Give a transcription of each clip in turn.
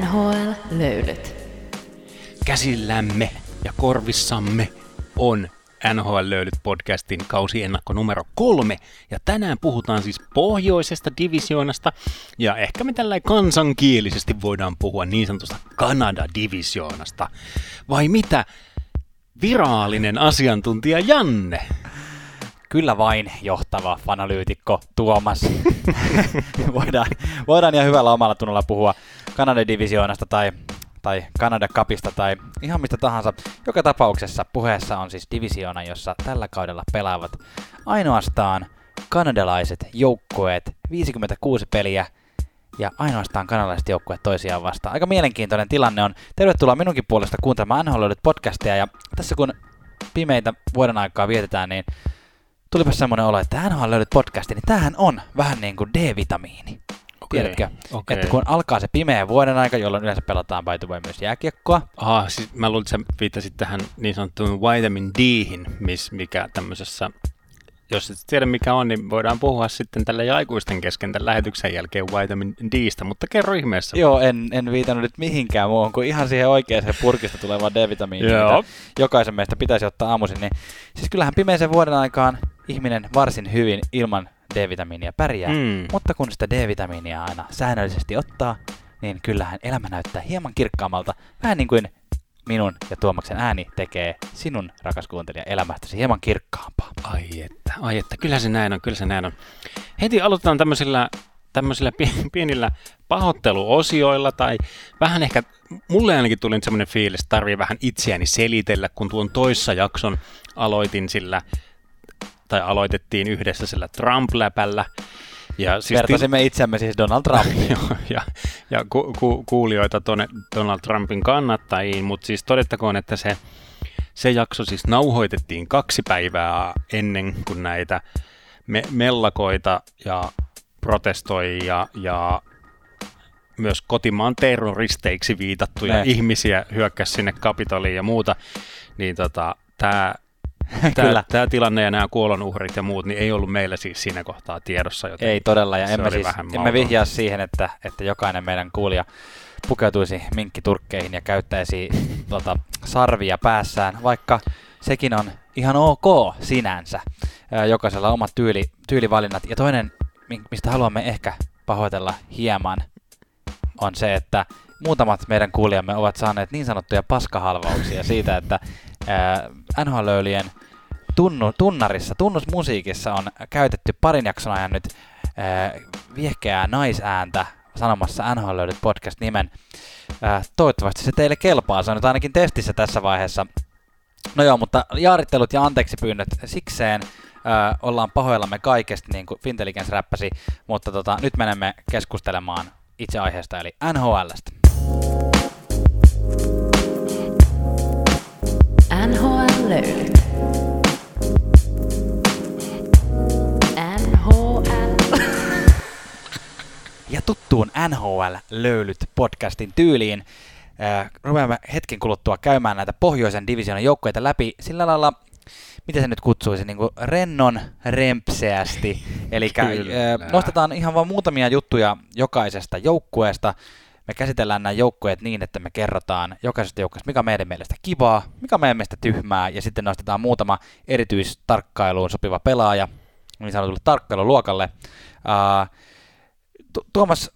NHL-löylyt. Käsillämme ja korvissamme on NHL-löylyt podcastin kausiennakko numero kolme. Ja tänään puhutaan siis pohjoisesta divisioonasta. Ja ehkä me tällä kansankielisesti voidaan puhua niin sanotusta Kanada-divisioonasta. Vai mitä? Viraalinen asiantuntija Janne. Kyllä vain johtava fanalyytikko Tuomas. voidaan, voidaan ja hyvällä omalla tunnolla puhua Kanada-divisioonasta tai, tai Kanada Cupista tai ihan mistä tahansa. Joka tapauksessa puheessa on siis divisioona, jossa tällä kaudella pelaavat ainoastaan kanadalaiset joukkueet, 56 peliä ja ainoastaan kanadalaiset joukkueet toisiaan vastaan. Aika mielenkiintoinen tilanne on. Tervetuloa minunkin puolesta kuuntelemaan NHL podcastia ja tässä kun pimeitä vuoden aikaa vietetään, niin tulipa semmoinen olo, että NHL löydät podcasti, niin tämähän on vähän niin kuin D-vitamiini. Okei, Tiedätkö? okei. Että kun alkaa se pimeä vuoden aika, jolloin yleensä pelataan by the way myös jääkiekkoa. Aha, siis mä luulen, että sä viittasit tähän niin sanottuun vitamin D:hin, miss, mikä tämmöisessä, jos et tiedä mikä on, niin voidaan puhua sitten tällä aikuisten kesken tämän lähetyksen jälkeen vitamin Dstä, mutta kerro ihmeessä. Joo, en, en viitannut nyt mihinkään muuhun kuin ihan siihen oikeaan purkista tulevaan D-vitamiiniin, mitä jokaisen meistä pitäisi ottaa aamuisin. Niin, siis kyllähän pimeisen vuoden aikaan ihminen varsin hyvin ilman D-vitamiinia pärjää, Mm. mutta kun sitä D-vitamiinia aina säännöllisesti ottaa, niin kyllähän elämä näyttää hieman kirkkaammalta, vähän niin kuin minun ja Tuomaksen ääni tekee sinun, rakas kuuntelija, elämästäsi hieman kirkkaampaa. Ai että, ai että, kyllä se näin on, kyllä se näin on. Heti aloitetaan tämmöisillä, tämmöisillä pie- pienillä pahoitteluosioilla tai vähän ehkä, mulle ainakin tuli nyt semmoinen fiilis, että tarvii vähän itseäni selitellä, kun tuon toissa jakson aloitin sillä, tai aloitettiin yhdessä sillä Trump-läpällä. Ja siis Vertasimme itseämme siis Donald Trumpiin. Ja, ja ku, ku, kuulijoita tuonne Donald Trumpin kannattajiin, mutta siis todettakoon, että se, se jakso siis nauhoitettiin kaksi päivää ennen kuin näitä me, mellakoita ja protestoijia ja myös kotimaan terroristeiksi viitattuja Ne. ihmisiä hyökkäsi sinne Kapitoliin ja muuta, niin tota, tämä Kyllä. Tämä tilanne ja nämä kuolonuhrit ja muut, niin ei ollut meillä siis siinä kohtaa tiedossa. Joten Ei todella, ja emme, siis, emme vihjaa siihen, että, että jokainen meidän kuulija pukeutuisi minkkiturkkeihin ja käyttäisi tota, sarvia päässään, vaikka sekin on ihan ok sinänsä. Jokaisella omat tyyli, tyylivalinnat. Ja toinen, mi- mistä haluamme ehkä pahoitella hieman, on se, että muutamat meidän kuulijamme ovat saaneet niin sanottuja paskahalvauksia siitä, että ää, NHL-löylien tunnu, tunnarissa, tunnusmusiikissa on käytetty parin jakson ajan nyt ää, viehkeää naisääntä sanomassa NHL löydät podcast nimen. Toivottavasti se teille kelpaa, se on nyt ainakin testissä tässä vaiheessa. No joo, mutta jaarittelut ja anteeksi pyynnöt sikseen. Ää, ollaan pahoillamme kaikesta, niin kuin Fintelligence räppäsi, mutta tota, nyt menemme keskustelemaan itse aiheesta, eli NHLstä. NHL-löylyt. NHL. Ja tuttuun NHL-löylyt podcastin tyyliin äh, rupeamme hetken kuluttua käymään näitä pohjoisen divisioonan joukkoita läpi sillä lailla, miten se nyt kutsuisi, niin kuin rennon rempseästi. Eli Kyllä. nostetaan ihan vain muutamia juttuja jokaisesta joukkueesta. Me käsitellään nämä joukkueet niin, että me kerrotaan jokaisesta joukkueesta, mikä on meidän mielestä kivaa, mikä on meidän mielestä tyhmää, ja sitten nostetaan muutama erityistarkkailuun sopiva pelaaja, niin sanotulle tarkkailuluokalle. Uh, Tu- Tuomas,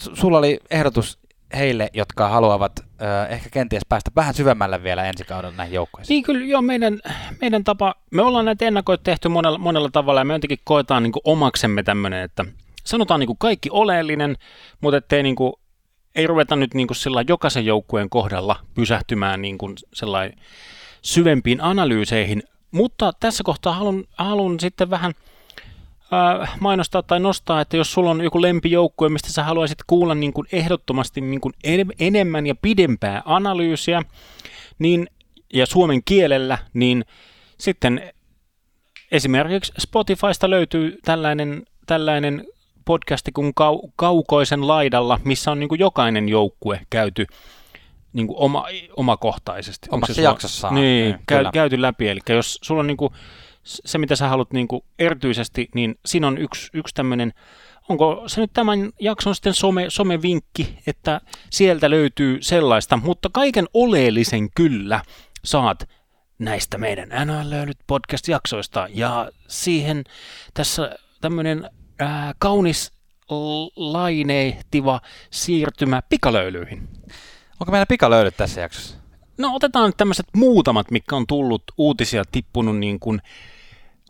su- sulla oli ehdotus heille, jotka haluavat ö, ehkä kenties päästä vähän syvemmälle vielä ensi kaudella näihin joukkoihin. Niin kyllä, joo, meidän, meidän tapa, me ollaan näitä ennakoita tehty monella, monella tavalla ja me jotenkin koetaan niin omaksemme tämmöinen, että sanotaan niin kaikki oleellinen, mutta ettei niin kuin, ei ruveta nyt niin kuin sillä jokaisen joukkueen kohdalla pysähtymään niin kuin sellainen syvempiin analyyseihin, mutta tässä kohtaa haluan, haluan sitten vähän äh, mainostaa tai nostaa, että jos sulla on joku lempijoukkue, mistä sä haluaisit kuulla niin kuin ehdottomasti niin kuin en, enemmän ja pidempää analyysiä, niin, ja suomen kielellä, niin sitten esimerkiksi Spotifysta löytyy tällainen, tällainen podcasti kuin Kau- Kaukoisen laidalla, missä on niin kuin jokainen joukkue käyty niin kuin oma, omakohtaisesti. Onko Omassa se jaksossaan, Niin, niin, käy, käyty läpi. Eli jos sulla on niin kuin se, mitä sä haluat niin kuin erityisesti, niin siinä on yksi, yksi tämmöinen onko se nyt tämän jakson sitten some, somevinkki, että sieltä löytyy sellaista, mutta kaiken oleellisen kyllä saat näistä meidän NHL löydyt podcast-jaksoista. Ja siihen tässä tämmöinen ää, kaunis lainehtiva siirtymä pikalöylyihin. Onko meillä pikalöylyt tässä jaksossa? No otetaan nyt tämmöiset muutamat, mikä on tullut uutisia tippunut niin kuin,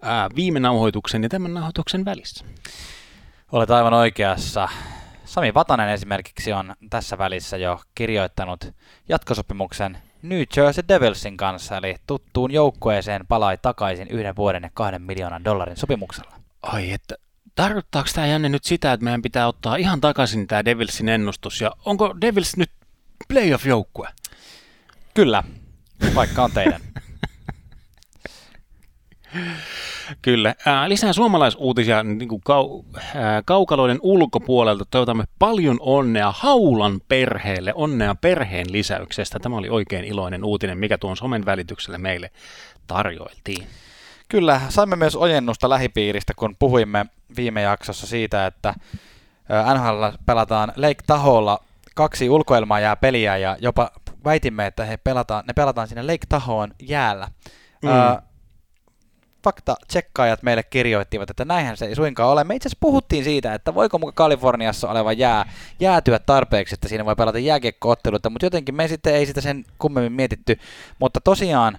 ää, viime nauhoituksen ja tämän nauhoituksen välissä. Olet aivan oikeassa. Sami Vatanen esimerkiksi on tässä välissä jo kirjoittanut jatkosopimuksen New Jersey Devilsin kanssa, eli tuttuun joukkueeseen palai takaisin yhden vuoden ja kahden miljoonan dollarin sopimuksella. Ai että, tarkoittaako tämä jänne nyt sitä, että meidän pitää ottaa ihan takaisin tämä Devilsin ennustus, ja onko Devils nyt playoff-joukkue? Kyllä, vaikka on teidän. Kyllä. Ää, lisää suomalaisuutisia niin kuin kau, ää, kaukaloiden ulkopuolelta. Toivotamme paljon onnea Haulan perheelle, onnea perheen lisäyksestä. Tämä oli oikein iloinen uutinen, mikä tuon somen välityksellä meille tarjoiltiin. Kyllä, saimme myös ojennusta lähipiiristä, kun puhuimme viime jaksossa siitä, että NHL pelataan Lake Taholla kaksi ulkoilmaa jää peliä ja jopa väitimme, että he pelataan, ne pelataan sinne Lake Tahoon jäällä. Mm. Ö, fakta tsekkaajat meille kirjoittivat, että näinhän se ei suinkaan ole. Me itse asiassa puhuttiin siitä, että voiko muka Kaliforniassa oleva jää jäätyä tarpeeksi, että siinä voi pelata jääkiekkootteluita, mutta jotenkin me sitten ei sitä sen kummemmin mietitty. Mutta tosiaan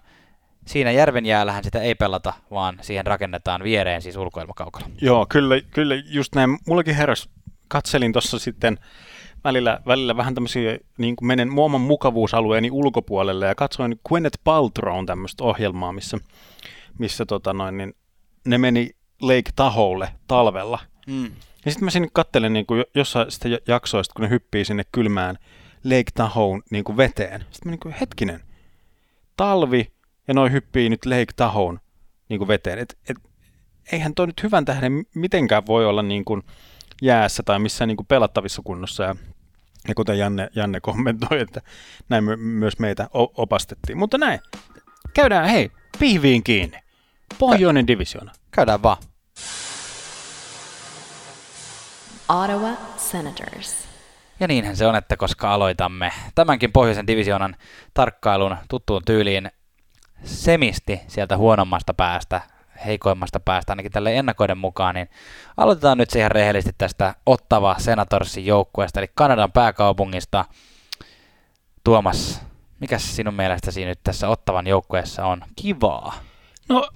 siinä järven jäällähän sitä ei pelata, vaan siihen rakennetaan viereen siis ulkoilmakaukalo. Joo, kyllä, kyllä just näin. Mullakin heräs, katselin tuossa sitten välillä, välillä vähän tämmöisiä, niin kuin menen muoman mukavuusalueeni ulkopuolelle ja katsoin Gwyneth Paltrown tämmöistä ohjelmaa, missä, missä tota noin, niin ne meni Lake Taholle talvella. Mm. Ja sitten mä sinne kattelen niin kuin jossain sitä jaksoista, kun ne hyppii sinne kylmään Lake Tahoon niin kuin veteen. Sitten mä niin kuin, hetkinen, talvi ja noi hyppii nyt Lake Tahoon niin kuin veteen. Et, et, eihän toi nyt hyvän tähden mitenkään voi olla niin kuin, jäässä tai missään niin kuin pelattavissa kunnossa. Ja, ja kuten Janne, Janne kommentoi, että näin my, myös meitä opastettiin. Mutta näin, käydään hei, pihviin kiinni. Pohjoinen divisiona. Käydään vaan. Ottawa Senators. Ja niinhän se on, että koska aloitamme tämänkin pohjoisen divisionan tarkkailun tuttuun tyyliin semisti sieltä huonommasta päästä heikoimmasta päästä ainakin tälle ennakoiden mukaan, niin aloitetaan nyt siihen rehellisesti tästä Ottava Senatorsin joukkueesta, eli Kanadan pääkaupungista. Tuomas, mikä sinun mielestäsi nyt tässä Ottavan joukkueessa on kivaa? No,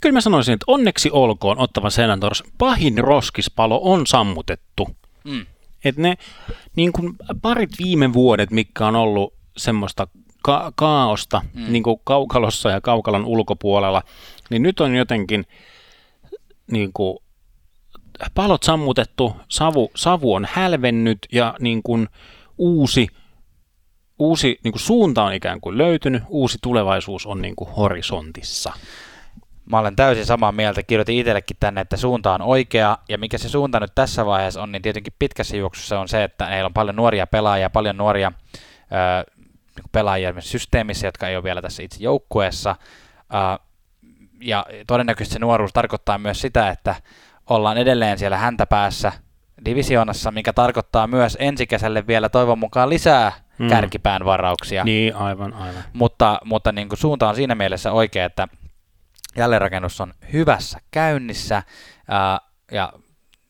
kyllä mä sanoisin, että onneksi olkoon Ottava Senators. Pahin roskispalo on sammutettu. Mm. Et ne niin kuin parit viime vuodet, mikä on ollut semmoista ka- kaaosta mm. niin kuin kaukalossa ja kaukalon ulkopuolella, niin nyt on jotenkin niin kuin, palot sammutettu, savu, savu on hälvennyt ja niin kuin, uusi, uusi niin kuin suunta on ikään kuin löytynyt, uusi tulevaisuus on niin kuin horisontissa. Mä olen täysin samaa mieltä. Kirjoitin itsellekin tänne, että suunta on oikea. Ja mikä se suunta nyt tässä vaiheessa on, niin tietenkin pitkässä juoksussa on se, että heillä on paljon nuoria pelaajia, paljon nuoria Niinku pelaajia systeemissä, jotka ei ole vielä tässä itse joukkueessa. ja todennäköisesti se nuoruus tarkoittaa myös sitä, että ollaan edelleen siellä häntä päässä divisioonassa, mikä tarkoittaa myös ensi kesälle vielä toivon mukaan lisää mm. kärkipään varauksia. Niin, aivan, aivan. Mutta, mutta niin kuin suunta on siinä mielessä oikea, että jälleenrakennus on hyvässä käynnissä ää, ja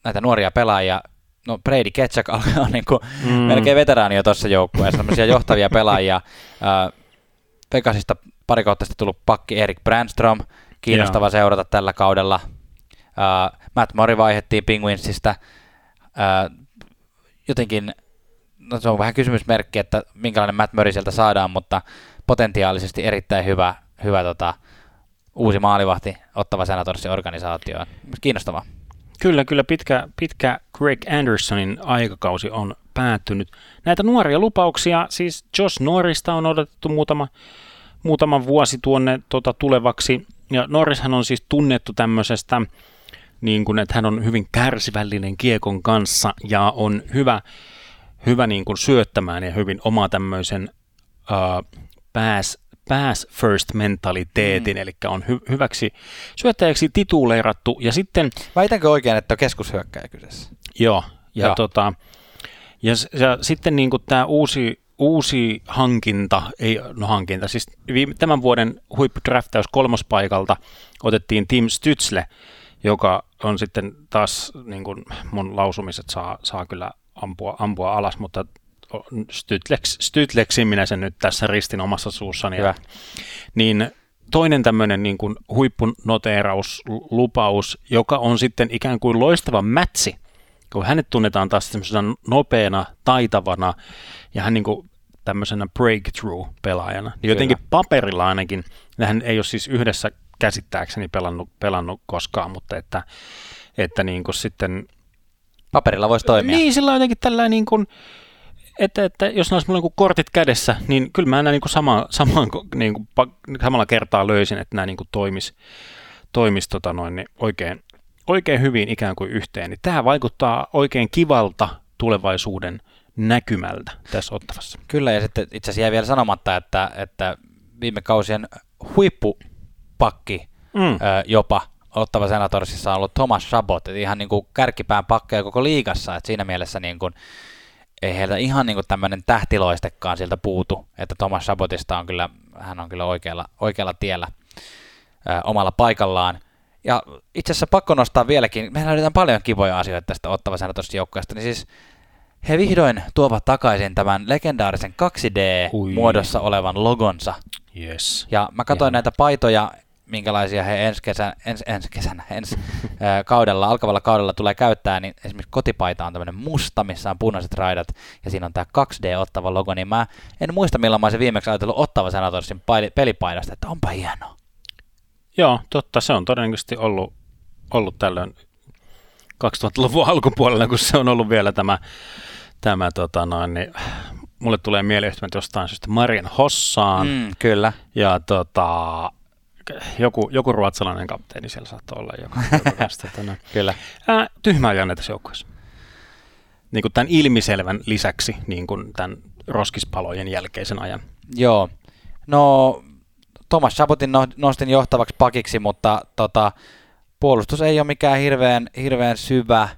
näitä nuoria pelaajia no Brady Ketchak on niin kuin mm. melkein veteraani jo tuossa joukkueessa, sellaisia johtavia pelaajia. Äh, pari kautta sitten tullut pakki Erik Brandstrom, kiinnostava yeah. seurata tällä kaudella. Äh, Matt Mori vaihettiin Penguinsista. Äh, jotenkin, no se on vähän kysymysmerkki, että minkälainen Matt Murray sieltä saadaan, mutta potentiaalisesti erittäin hyvä, hyvä tota, uusi maalivahti ottava Senatorsin organisaatio. Kiinnostavaa. Kyllä, kyllä pitkä, pitkä Greg Andersonin aikakausi on päättynyt. Näitä nuoria lupauksia, siis Josh Norrista on odotettu muutama, muutama vuosi tuonne tota, tulevaksi. Ja Norrishan on siis tunnettu tämmöisestä, niin kuin, että hän on hyvin kärsivällinen kiekon kanssa ja on hyvä, hyvä niin kuin syöttämään ja hyvin oma tämmöisen uh, pass pass first mentaliteetin, mm. eli on hy- hyväksi syöttäjäksi tituleerattu. Ja sitten... Väitänkö oikein, että on keskushyökkäjä kyseessä? Joo, ja, Joo. Tota, ja, ja sitten niin tämä uusi, uusi hankinta, ei no hankinta, siis viime, tämän vuoden huippudraftaus kolmospaikalta otettiin Tim Stützle, joka on sitten taas niin kuin mun lausumiset saa, saa kyllä ampua, ampua alas, mutta Stütlex, Stütlexin minä sen nyt tässä ristin omassa suussani. Hyvä. Niin toinen tämmöinen niin kuin huippunoteeraus, lupaus, joka on sitten ikään kuin loistava mätsi, kun hänet tunnetaan taas semmoisena nopeana, taitavana ja hän niin kuin tämmöisenä breakthrough-pelaajana. Niin jotenkin paperilla ainakin, hän ei ole siis yhdessä käsittääkseni pelannut, pelannut koskaan, mutta että, että niin kuin sitten Paperilla voisi toimia. niin, sillä on jotenkin tällä niin kuin, että, että jos ne olisi mulla niin kortit kädessä, niin kyllä mä nämä niin kuin sama, samaan, niin kuin, samalla kertaa löysin, että nämä niin kuin toimis, toimis tota noin, niin oikein, oikein hyvin ikään kuin yhteen. Niin tämä vaikuttaa oikein kivalta tulevaisuuden näkymältä tässä ottavassa. Kyllä, ja sitten itse asiassa jäi vielä sanomatta, että, että viime kausien huippupakki Mm. ö, jopa Ottava Senatorsissa on ollut Thomas Chabot, ihan niin kuin kärkipään pakkeja koko liigassa, että siinä mielessä niin kuin, ei heiltä ihan niin tämmöinen tähtiloistekaan siltä puutu, että Thomas Chabotista on kyllä, hän on kyllä oikealla, oikealla tiellä ö, omalla paikallaan. Ja itse asiassa pakko nostaa vieläkin, mehän löydetään paljon kivoja asioita tästä Ottava Senatorsin joukkueesta, niin siis he vihdoin tuovat takaisin tämän legendaarisen 2D-muodossa olevan logonsa. Yes. Ja mä katsoin Ihan. näitä paitoja, minkälaisia he ensi kesän, ens, ensi kesänä, ensi ää, kaudella, alkavalla kaudella tulee käyttää, niin esimerkiksi kotipaita on tämmöinen musta, missä on punaiset raidat, ja siinä on tämä 2D-ottava logo, niin mä en muista milloin mä olisin viimeksi ajatellut ottava Senatorsin pelipaidasta, että onpa hienoa. Joo, totta. Se on todennäköisesti ollut, ollut tällöin 2000-luvun alkupuolella, kun se on ollut vielä tämä, tämä tota noin, niin, mulle tulee mieleen jostain syystä Marian Hossaan. Mm, kyllä. ja tota, joku, joku ruotsalainen kapteeni siellä saattoi olla. Tästä, tota, noin. Kyllä. Ää, tyhmää jänne tässä joukkueessa. Niin kuin tämän ilmiselvän lisäksi, niin kuin tämän roskispalojen jälkeisen ajan. Joo. No, Thomas Chabotin no- nostin johtavaksi pakiksi, mutta tota, puolustus ei ole mikään hirveän, hirveän syvä, äh,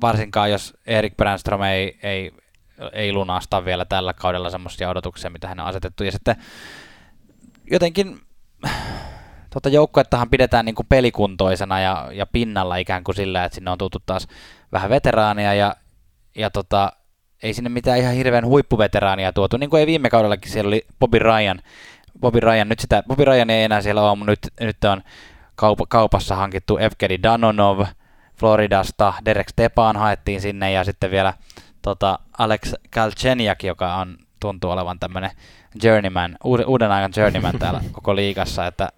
varsinkaan jos Erik Brandström ei, ei, ei lunasta vielä tällä kaudella semmoisia odotuksia, mitä hän on asetettu. Ja sitten jotenkin tota joukkuettahan pidetään niin kuin pelikuntoisena ja, ja pinnalla ikään kuin sillä, että sinne on tultu taas vähän veteraania ja, ja tota, ei sinne mitään ihan hirveän huippuveteraania tuotu, niin kuin ei viime kaudellakin siellä oli Bobby Ryan. Bobby Ryan, nyt sitä, Bobby Ryan ei enää siellä ole, mutta nyt, nyt on kaup- kaupassa hankittu Evgeny Danonov Floridasta, Derek Stepan haettiin sinne ja sitten vielä tota, Alex Galchenyuk, joka on, tuntuu olevan tämmöinen journeyman, uuden, ajan journeyman täällä koko liigassa, että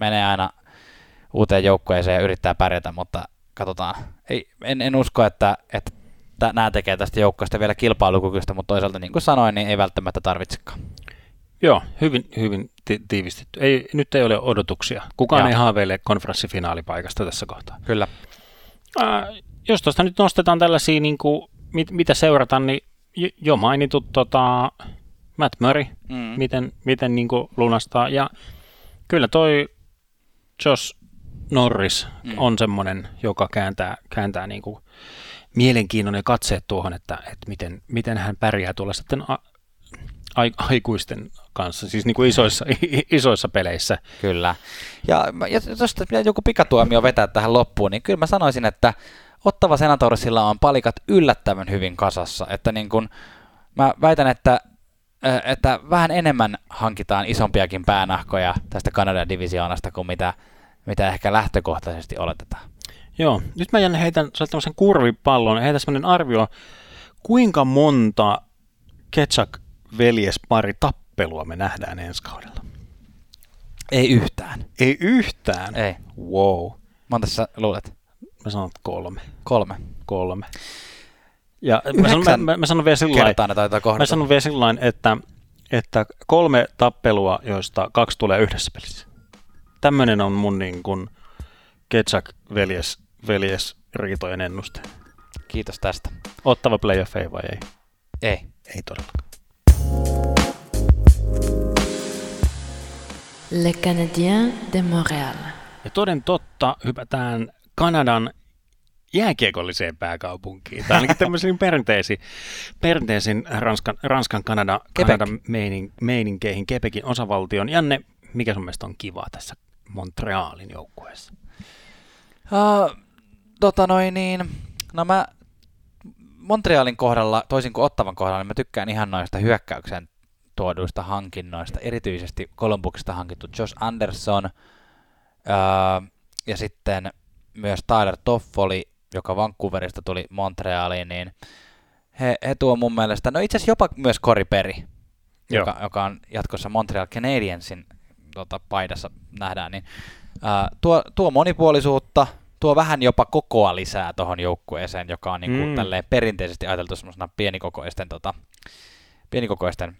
menee aina uuteen joukkueeseen ja yrittää pärjätä, mutta katsotaan. Ei, en, en usko, että, että tä- nämä tekee tästä joukkueesta vielä kilpailukykyistä, mutta toisaalta niin kuin sanoin, niin ei välttämättä tarvitsekaan. Joo, hyvin, hyvin ti- tiivistetty. Ei, nyt ei ole odotuksia. Kukaan Joo. ei haaveile konferenssifinaalipaikasta tässä kohtaa. Kyllä. Ää, jos tuosta nyt nostetaan tällaisia, niin kuin, mit, mitä seurata, niin jo- jo mainitut tota, Matt Murray, Mm. miten, miten niin kuin lunastaa. Ja kyllä toi Josh Norris Mm. mm. on semmoinen, joka kääntää, kääntää niin kuin mielenkiinnoinen katseet tuohon, että, että miten, miten hän pärjää tuolla sitten a, ai, aikuisten kanssa, siis niin kuin isoissa, isoissa peleissä. Kyllä. Ja, ja tuosta joku pikatuomio vetää tähän loppuun, niin kyllä mä sanoisin, että Ottava Senatorsilla on palikat yllättävän hyvin kasassa. Että niin kun, mä väitän, että, että vähän enemmän hankitaan isompiakin päänahkoja tästä Kanadan divisioonasta kuin mitä, mitä ehkä lähtökohtaisesti oletetaan. Joo, nyt mä jännä heitän tämmöisen kurvipallon, heitän semmoinen arvio, kuinka monta Ketchak veljespari tappelua me nähdään ensi kaudella? Ei yhtään. Ei yhtään. Ei. Wow. Monta sä luulet? Mä sanon että kolme. Kolme. Kolme. Ja mä sanon, mä, mä, mä sanon vielä sillä mä sanon vielä että, että kolme tappelua, joista kaksi tulee yhdessä pelissä. Tämmöinen on mun niin kuin Ketchak veljes, veljes riitojen ennuste. Kiitos tästä. Ottava playoff ei vai ei? Ei. Ei todellakaan. Les Canadiens de Montréal. Ja toden totta hypätään Kanadan jääkiekolliseen pääkaupunkiin. Tai ainakin tämmöisiin perinteisiin, perinteisiin Ranskan, Ranskan Kanada, Kanadan meinin, meininkeihin, Quebecin osavaltion. Janne, mikä sun mielestä on kiva tässä Montrealin joukkueessa? Uh, tota noin niin, no mä Montrealin kohdalla, toisin kuin Ottavan kohdalla, niin mä tykkään ihan noista hyökkäyksen tuoduista hankinnoista, erityisesti Kolumbuksesta hankittu Josh Anderson uh, ja sitten myös Tyler Toffoli, joka Vancouverista tuli Montrealiin, niin he, he tuo mun mielestä, no itse asiassa jopa myös Cory Perry, joka, joka on jatkossa Montreal Canadiensin tota, paidassa nähdään, niin ää, tuo, tuo monipuolisuutta, tuo vähän jopa kokoa lisää tuohon joukkueeseen, joka on niinku mm. tälleen perinteisesti ajateltu semmoisena pienikokoisten, tota, pienikokoisten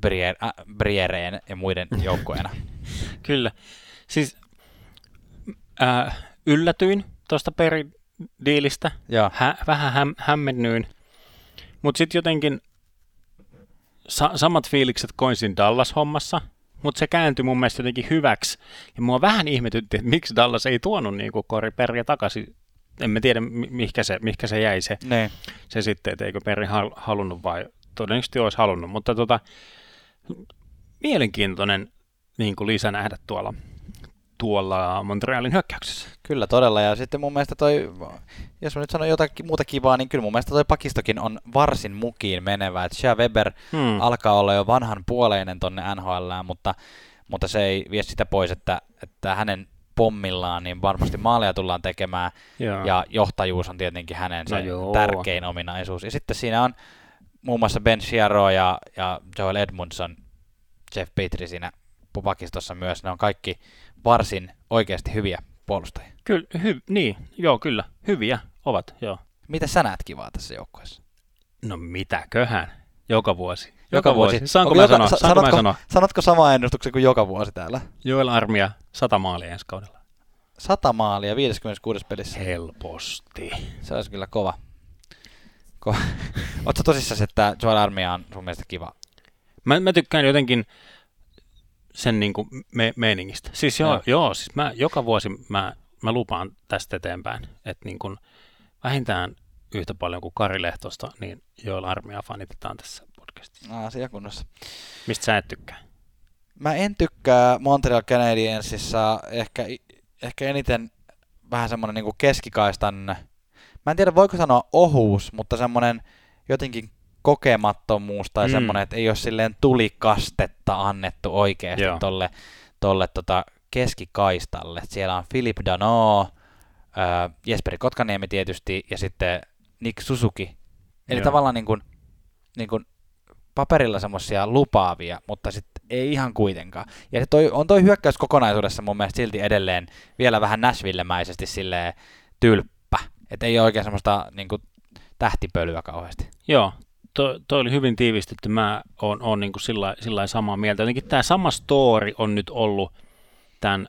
brier, äh, Briereen ja muiden joukkueena. Kyllä. Siis äh, yllätyin tuosta peridiilistä, Hä, vähän häm, hämmennyin, mutta sitten jotenkin sa- samat fiilikset koin Dallas-hommassa, mutta se kääntyi mun mielestä jotenkin hyväksi. Ja mua vähän ihmetytti, että miksi Dallas ei tuonut niin Kori Perriä takaisin. En mä tiedä, mihinkä se, mihinkä se jäi se, ne. se sitten, että eikö Perri halunnut vai todennäköisesti olisi halunnut. Mutta tota, mielenkiintoinen niin kuin lisä nähdä tuolla tuolla Montrealin hyökkäyksessä. Kyllä todella, ja sitten mun mielestä toi, jos mä nyt sanon jotakin muuta kivaa, niin kyllä mun mielestä toi pakistokin on varsin mukiin menevä. Että Shea Weber hmm. alkaa olla jo vanhan puoleinen tonne NHL, mutta, mutta se ei vie sitä pois, että, että hänen pommillaan, niin varmasti maalia tullaan tekemään, ja johtajuus on tietenkin hänen se no tärkein ominaisuus. Ja sitten siinä on muun muassa Ben Chiaro ja, ja Joel Edmundson, Jeff Petri siinä pakistossa myös, ne on kaikki varsin oikeasti hyviä puolustajia. Kyllä, hy, niin, joo, kyllä, hyviä ovat, joo. Mitä sä näet kivaa tässä joukkueessa? No mitäköhän, joka vuosi. Joka, joka vuosi. vuosi. Saanko, mä joka, sanoa? Saanko sanotko, mä sanoa? Sanotko sama ennustuksen kuin joka vuosi täällä? Joel Armia, sata maalia ensi kaudella. Sata maalia 56 pelissä? Helposti. Se olisi kyllä kova. Ko- Oletko tosissaan, että Joel Armia on sun mielestä kiva? Mä, mä tykkään jotenkin, sen niin kuin me- meiningistä. Siis joo, joo. joo siis mä, joka vuosi mä, mä lupaan tästä eteenpäin, että niin kuin vähintään yhtä paljon kuin Kari Lehtosta, niin joilla armia fanitetaan tässä podcastissa. Asia kunnossa. Mistä sä et tykkää? Mä en tykkää Montreal Canadiensissa ehkä, ehkä eniten vähän semmoinen niin keskikaistan, mä en tiedä voiko sanoa ohuus, mutta semmoinen jotenkin kokemattomuus tai mm. semmoinen, että ei ole silleen tulikastetta annettu oikeasti Joo. tolle, tolle tota keskikaistalle. Siellä on Philip Dano, äh, Jesperi Kotkaniemi tietysti ja sitten Nick Suzuki. Eli Joo. tavallaan niin kuin, niin kuin paperilla semmoisia lupaavia, mutta sitten ei ihan kuitenkaan. Ja toi, on toi hyökkäys kokonaisuudessa mun mielestä silti edelleen vielä vähän Nashville-mäisesti silleen tylppä. Että ei ole oikein semmoista niin kuin, tähtipölyä kauheasti. Joo, toi, toi oli hyvin tiivistetty. Mä oon, oon niin sillä, sillä samaa mieltä. Jotenkin tämä sama story on nyt ollut tämän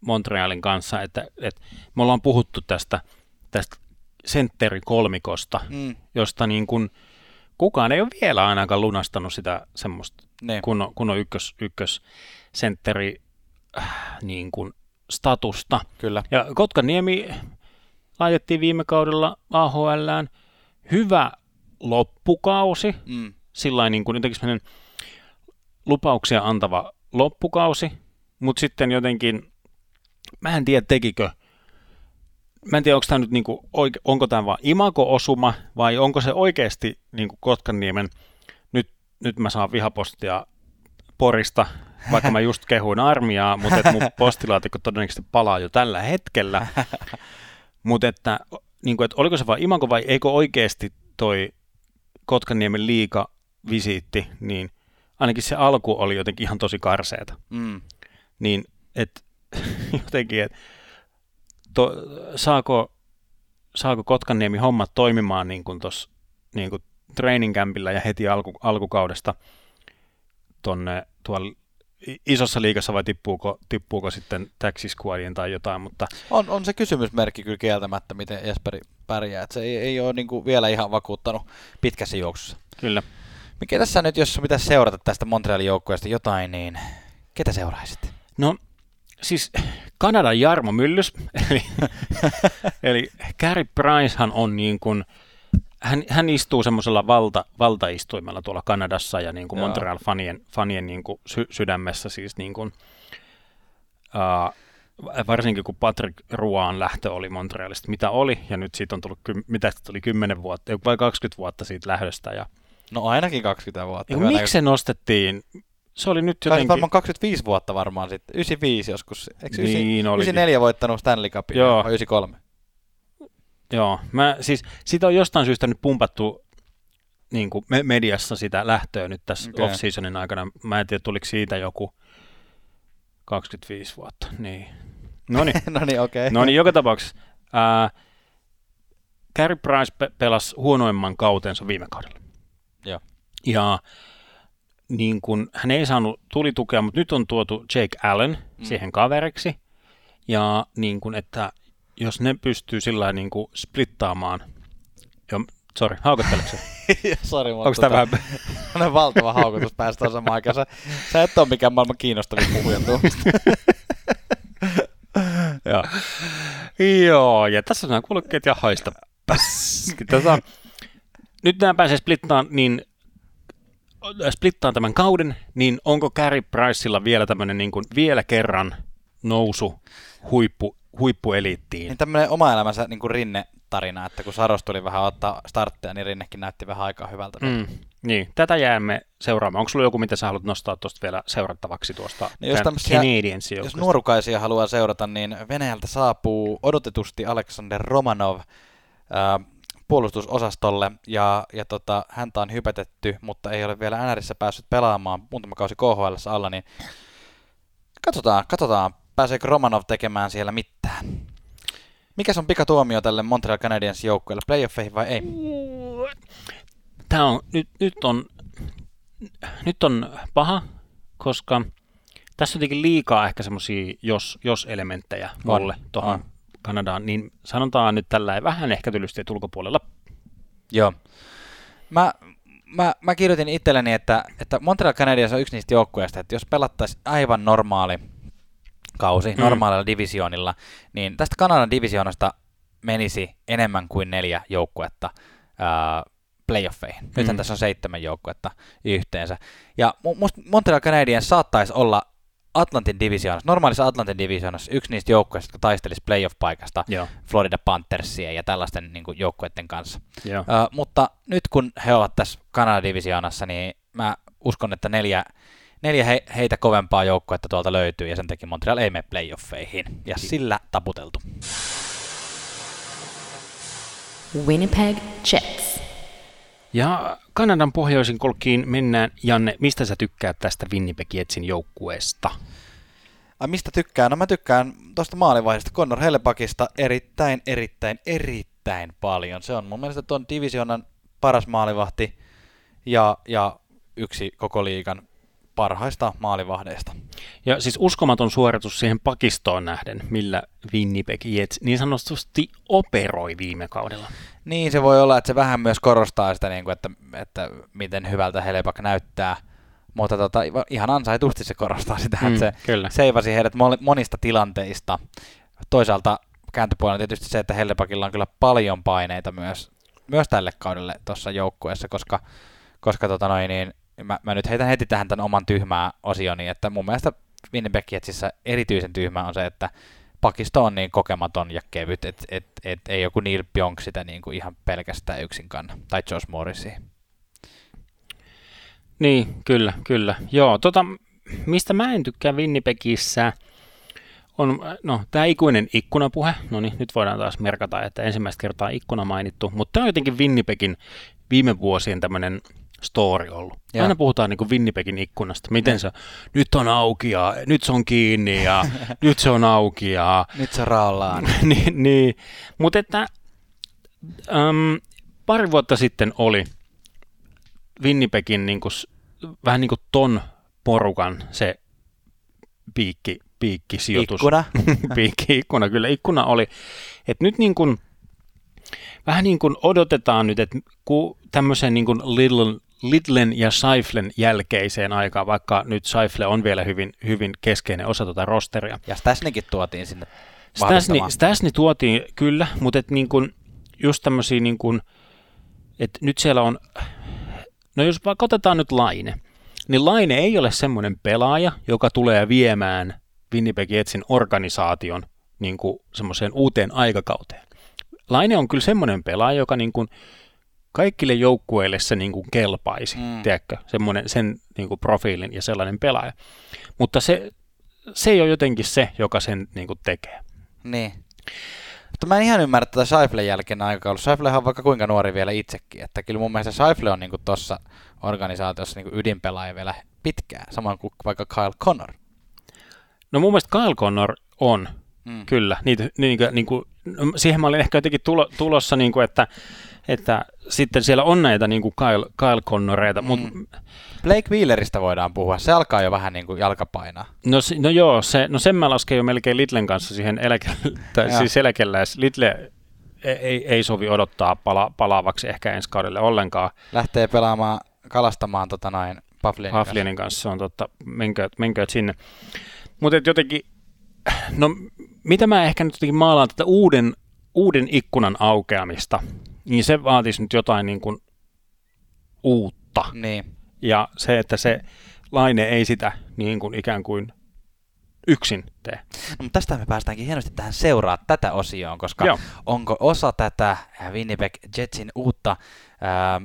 Montrealin kanssa, että, että me ollaan puhuttu tästä, tästä sentterikolmikosta, mm. josta niin kuin kukaan ei ole vielä ainakaan lunastanut sitä semmoista ne. kun, kun on ykkös, ykkös sentteri äh, niin kuin statusta. Kyllä. Ja Kotkaniemi laitettiin viime kaudella AHLään. Hyvä loppukausi, mm. sillä niin kuin jotenkin lupauksia antava loppukausi, mutta sitten jotenkin, mä en tiedä tekikö, mä en tiedä onko tämä nyt niinku, oike, onko tämä vaan imako-osuma vai onko se oikeasti niinku Kotkaniemen, nyt, nyt mä saan vihapostia Porista, vaikka mä just kehuin armiaa, mutta että mun postilaatikko todennäköisesti palaa jo tällä hetkellä. Mutta että, niin kuin, että oliko se vain imako vai eikö oikeasti toi Kotkaniemen liika visiitti, niin ainakin se alku oli jotenkin ihan tosi karseeta. Mm. Niin, että jotenkin, että to, saako, saako Kotkaniemi hommat toimimaan niin kuin tuossa niin kuin training campilla ja heti alku, alkukaudesta tonne tuolla isossa liigassa vai tippuuko, tippuuko sitten taxi squadien tai jotain, mutta... On, on se kysymysmerkki kyllä kieltämättä, miten Jesperi pärjää, että se ei, ei ole niin kuin vielä ihan vakuuttanut pitkässä juoksussa. Kyllä. Mikä tässä nyt, jos pitäisi seurata tästä Montrealin joukkueesta jotain, niin ketä seuraisit? No, siis Kanadan Jarmo Myllys, eli, eli Carey Pricehan on niin kuin, hän, hän istuu semmoisella valta, valtaistuimella tuolla Kanadassa ja niin kuin. Montreal-fanien fanien niin kuin sy, sydämessä siis niin kuin, uh, varsinkin kun Patrick Ruaan lähtö oli Montrealista, mitä oli, ja nyt siitä on tullut, mitä tuli 10 vuotta, vai 20 vuotta siitä lähdöstä, ja No ainakin 20 vuotta. ja miksi se nostettiin? Se oli nyt jotenkin... varmaan 25 vuotta varmaan sitten. 95 joskus. Eikö Niin olikin. 94 voittanut Stanley Cupin Joo. vai 93? Joo, mä, siis sitä on jostain syystä nyt pumpattu niin kuin me- mediassa sitä lähtöä nyt tässä okay. off-seasonin aikana. Mä en tiedä, tuliko siitä joku 25 vuotta. Niin. No niin, no niin, okei. no niin joka tapauksessa. Ää, Carey Price pe- pelasi huonoimman kautensa viime kaudella. Joo. Ja niin kun, hän ei saanut tulitukea, mutta nyt on tuotu Jake Allen Mm. siihen kaveriksi. Ja niin kun, että jos ne pystyy sillä niin kuin splittaamaan, jo, sorry, haukotteleeko se? Sori, mutta Onko tämä vähän, on valtava haukotus päästä samaan aikaan. Sä, sä et ole mikään maailman kiinnostavin puhuja tuomista. Joo. Joo, ja tässä on nämä kulkeet ja haista. Paski. Tota, nyt nämä pääsee splittaan, niin äh, splittaan tämän kauden, niin onko Carey Priceilla vielä tämmöinen niin kuin vielä kerran nousu huippu, huippueliittiin? niin tämmöinen oma elämänsä niin kuin Rinne-tarina, että kun Saros tuli vähän ottaa startteja, niin Rinnekin näytti vähän aikaa hyvältä. Mm, niin, tätä jäämme seuraamaan. Onko sulla joku, mitä sä haluat nostaa tuosta vielä seurattavaksi tuosta No jos tämmöisiä- Jos nuorukaisia haluaa seurata, niin Venäjältä saapuu odotetusti Aleksander Romanov ää, puolustusosastolle, ja, ja tota, häntä on hypätetty, mutta ei ole vielä NRissä päässyt pelaamaan muutama kausi KHL alla, niin katsotaan, katsotaan, pääseekö Romanov tekemään siellä mitään. Mikä on pikatuomio tälle Montreal Canadiens joukkueelle, playoffeihin vai ei? Tämä on, nyt, nyt on, nyt on paha, koska tässä on jotenkin liikaa ehkä semmoisia jos, jos-elementtejä mulle tuohon on. Kanadaan, niin sanotaan nyt tällä vähän ehkä tylysti, että ulkopuolella. Joo. Mä, mä, mä kirjoitin itselleni, että, että Montreal Canadiens on yksi niistä joukkueista, että jos pelattaisiin aivan normaali kausi, Mm. normaalilla divisioonilla, niin tästä Kanadan divisioonasta menisi enemmän kuin neljä joukkuetta playoffeihin. Nythän Mm. tässä on seitsemän joukkuetta yhteensä. Ja mu- musta Montreal Canadiens saattaisi olla Atlantin divisioonassa, normaalissa Atlantin divisioonassa yksi niistä joukkueista, jotka taistelisi playoff-paikasta Joo. Florida Panthersien ja tällaisten niin kuin, joukkueiden kanssa. Joo. Ö, mutta nyt kun he ovat tässä Kanadan divisioonassa, niin mä uskon, että neljä, neljä he, heitä kovempaa joukkuetta tuolta löytyy, ja sen takia Montreal ei mene playoffeihin. Ja sillä taputeltu. Winnipeg Jets. Ja Kanadan pohjoisin kolkkiin mennään. Janne, mistä sä tykkäät tästä Winnipeg Jetsin joukkueesta? Ai mistä tykkään? No mä tykkään tuosta maalivahdista Connor Hellepakista erittäin, erittäin, erittäin paljon. Se on mun mielestä tuon divisioonan paras maalivahti ja, ja yksi koko liigan parhaista maalivahdeista. Ja siis uskomaton suoritus siihen pakistoon nähden, millä Winnipeg Jets niin sanotusti operoi viime kaudella. Niin, se voi olla, että se vähän myös korostaa sitä, niin kuin, että, että miten hyvältä Helepak näyttää. Mutta tota, ihan ansaitusti se korostaa sitä, Mm, että se kyllä. seivasi heidät monista tilanteista. Toisaalta kääntöpuolella tietysti se, että Hellepakilla on kyllä paljon paineita myös, myös tälle kaudelle tuossa joukkueessa, koska, koska tota noin, niin, mä, mä, nyt heitän heti tähän tämän oman tyhmää osioni, että mun mielestä Winnipeg Jetsissä erityisen tyhmä on se, että pakisto on niin kokematon ja kevyt, että et, et, ei joku Neil Pionk sitä niin kuin ihan pelkästään yksin kanna, tai Josh Morrisi. Niin, kyllä, kyllä. Joo, tota, mistä mä en tykkää Winnipegissä, on, no, tämä ikuinen ikkunapuhe. No niin, nyt voidaan taas merkata, että ensimmäistä kertaa ikkuna mainittu. Mutta tämä on jotenkin Winnipegin viime vuosien tämmöinen story ollut. Joo. Aina puhutaan niin kuin Winnipegin ikkunasta. Miten se, nyt on auki ja nyt se on kiinni ja nyt se on auki ja Nyt se raollaan. niin, niin. mutta että äm, pari vuotta sitten oli Winnipegin niin kuin, vähän niin kuin ton porukan se piikki, piikkisijoitus. Ikkuna. piikki, ikkuna, kyllä ikkuna oli. Et nyt niin kuin, vähän niin kuin odotetaan nyt, että kun tämmöisen niin kuin Little Lidlen ja Seiflen jälkeiseen aikaan, vaikka nyt Seifle on vielä hyvin, hyvin keskeinen osa tuota rosteria. Ja Stasnikin tuotiin sinne Stasni. Stasni tuotiin kyllä, mutta et niin kun, just tämmöisiä, niin kun, että nyt siellä on, no jos vaikka otetaan nyt Laine, niin Laine ei ole semmoinen pelaaja, joka tulee viemään Winnipeg Jetsin organisaation niin semmoiseen uuteen aikakauteen. Laine on kyllä semmoinen pelaaja, joka niin kuin kaikille joukkueille se niin kuin kelpaisi, Mm. tiedätkö, semmoinen, sen niin kuin profiilin ja sellainen pelaaja. Mutta se, se ei ole jotenkin se, joka sen niin kuin tekee. Niin. Mutta mä en ihan ymmärrä tätä Scheiflen jälkeen aikakaudella. Scheiflehan on vaikka kuinka nuori vielä itsekin. Että kyllä mun mielestä Scheifle on niinku tuossa organisaatiossa niinku ydinpelaaja vielä pitkään. Samoin kuin vaikka Kyle Connor. No mun mielestä Kyle Connor on, Mm. kyllä. Niitä, niin, niin kuin, no, siihen mä olin ehkä jotenkin tulo, tulossa, niin kuin, että, että sitten siellä on näitä niin kuin Kyle, Kyle Connoreita, mm. mutta Blake Wheeleristä voidaan puhua. Se alkaa jo vähän niinku jalkapainaa. no, no joo, se, no sen mä lasken jo melkein Lidlen kanssa siihen eläke, tai siis eläkeläis. Lidle ei, ei, ei sovi odottaa pala, palaavaksi ehkä ensi kaudelle ollenkaan. Lähtee pelaamaan, kalastamaan tota noin Pavlinin kanssa. Kanssa, on totta, menkööt, menkööt sinne. Mutta jotenkin, no mitä mä ehkä nyt jotenkin maalaan tätä uuden, uuden ikkunan aukeamista, niin se vaatisi nyt jotain niin kuin uutta. Niin. Ja se, että se laine ei sitä niin kuin ikään kuin yksin tee. No, mutta tästä me päästäänkin hienosti tähän seuraa tätä osioon, koska Joo. onko osa tätä Winnipeg Jetsin uutta, ää,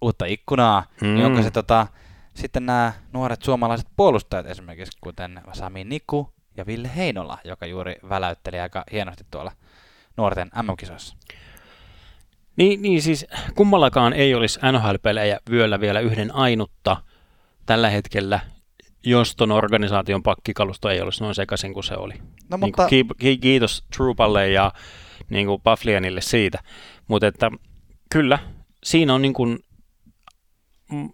uutta ikkunaa, mm. niin Mm. onko se tota, sitten nämä nuoret suomalaiset puolustajat esimerkiksi, kuten Sami Niku ja Ville Heinola, joka juuri väläytteli aika hienosti tuolla nuorten MM-kisoissa. Niin, niin siis kummallakaan ei olisi NHL-pelejä vyöllä vielä yhden ainutta tällä hetkellä, jos ton organisaation pakkikalusto ei olisi noin sekaisin kuin se oli. No niin mutta kuin, ki- kiitos Trupalle ja niin kuin Bufflianille siitä. Mutta että kyllä, siinä on niin kuin,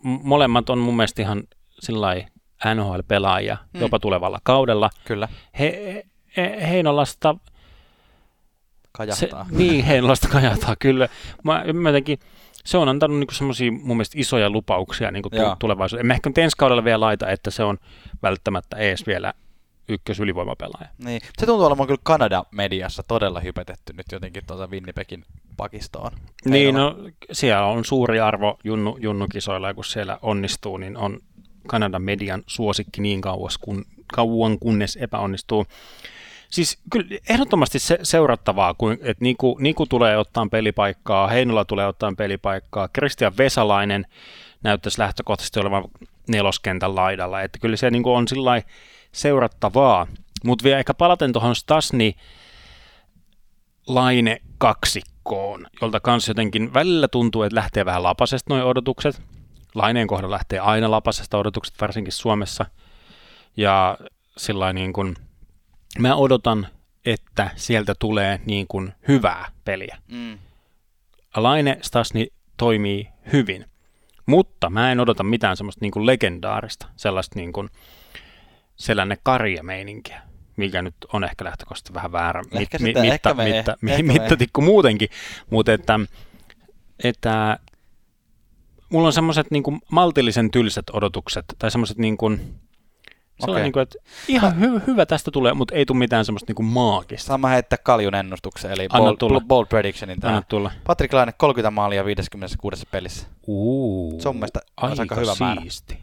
molemmat on mun mielestä ihan NHL-pelaajia Mm. jopa tulevalla kaudella. kyllä, He, he, Heinolasta kajahtaa. se, niin, Heinolasta kajataan, kyllä. Mä, mä jotenkin, se on antanut niinku semmoisia mun mielestä isoja lupauksia niinku Joo. tu- tulevaisuuteen. En mä ehkä nyt ensi kaudella vielä laita, että se on välttämättä ees vielä ykkös ylivoimapelaaja. Niin. Se tuntuu olevan kyllä Kanada-mediassa todella hypetetty nyt jotenkin tuota Winnipegin pakistoon. Niin, no siellä on suuri arvo junnu, junnukisoilla, ja kun siellä onnistuu, niin on Kanadan median suosikki niin kauas kun, kauan, kunnes epäonnistuu. Siis kyllä ehdottomasti se, seurattavaa, kun, että Niku, Niku tulee ottaa pelipaikkaa, Heinola tulee ottaa pelipaikkaa, Christian Vesalainen näyttäisi lähtökohtaisesti olevan neloskentän laidalla, että kyllä se niin on sillä seurattavaa. Mutta vielä ehkä palaten tuohon Stasni Laine kaksikkoon, jolta kanssa jotenkin välillä tuntuu, että lähtee vähän lapasesta noin odotukset. Laineen kohdalla lähtee aina lapasesta odotukset, varsinkin Suomessa. Ja sillä niin kuin, mä odotan, että sieltä tulee niin kuin hyvää peliä. Mm. Laine Stasni toimii hyvin, mutta mä en odota mitään semmoista niin kuin legendaarista, sellaista niin kuin sellainen karjameininkiä, mikä nyt on ehkä lähtökohtaisesti vähän väärä Ehkä mit, sitä- mitta, ehkä me- mitta, ehkä me- mittatikku muutenkin, mutta että, että mulla on semmoiset niin maltillisen tylsät odotukset, tai semmoiset niin kuin, sellainen, Okei. niin kuin, että ihan hy, hyvä tästä tulee, mutta ei tule mitään semmoista niin kuin maagista. Sama heittää Kaljun ennustuksen, eli Anna bold, tulla. bold predictionin. Anna Tämä. tulla. Patrick Laine 30 maalia 56 pelissä. Uu, Se on mielestä aika hyvä määrä. siisti.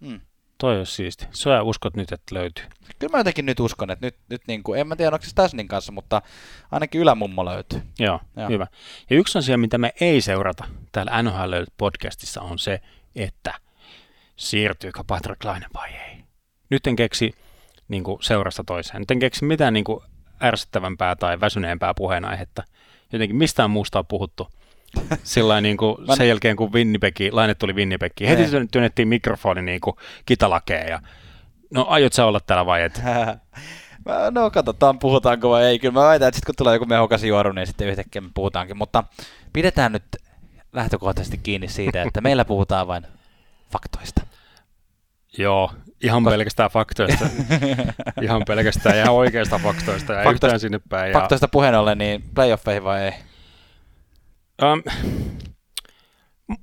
Mm. Toi on siisti. Sä uskot nyt, että löytyy. Kyllä mä jotenkin nyt uskon, että nyt, nyt niin kuin, en mä tiedä onko se Stasnin kanssa, mutta ainakin ylämummo löytyy. Joo, Joo. Hyvä. Ja yksi asia, mitä me ei seurata täällä NHL podcastissa on se, että siirtyykö Patrick Laine vai ei. Nyt en keksi niin kuin seurasta toiseen. Nyt en keksi mitään niin kuin ärsyttävämpää tai väsyneempää puheenaihetta. Jotenkin mistään muusta on puhuttu. Sillä niin kuin sen jälkeen, kun Winnipegi, Laine tuli Winnipegiin, heti Ne. työnnettiin mikrofoni niin kuin kitalakeen ja no aiot sä olla täällä vai et? No katsotaan, puhutaanko vai ei. Kyllä mä väitän, että sitten kun tulee joku mehukas juoru, niin sitten yhtäkkiä me puhutaankin. Mutta pidetään nyt lähtökohtaisesti kiinni siitä, että meillä puhutaan vain faktoista. Joo, ihan pelkästään faktoista. ihan pelkästään ihan oikeista faktoista ja Faktoista- yhtään sinne päin. Ja, Faktoista puheen ollen, niin playoffeihin vai ei? um,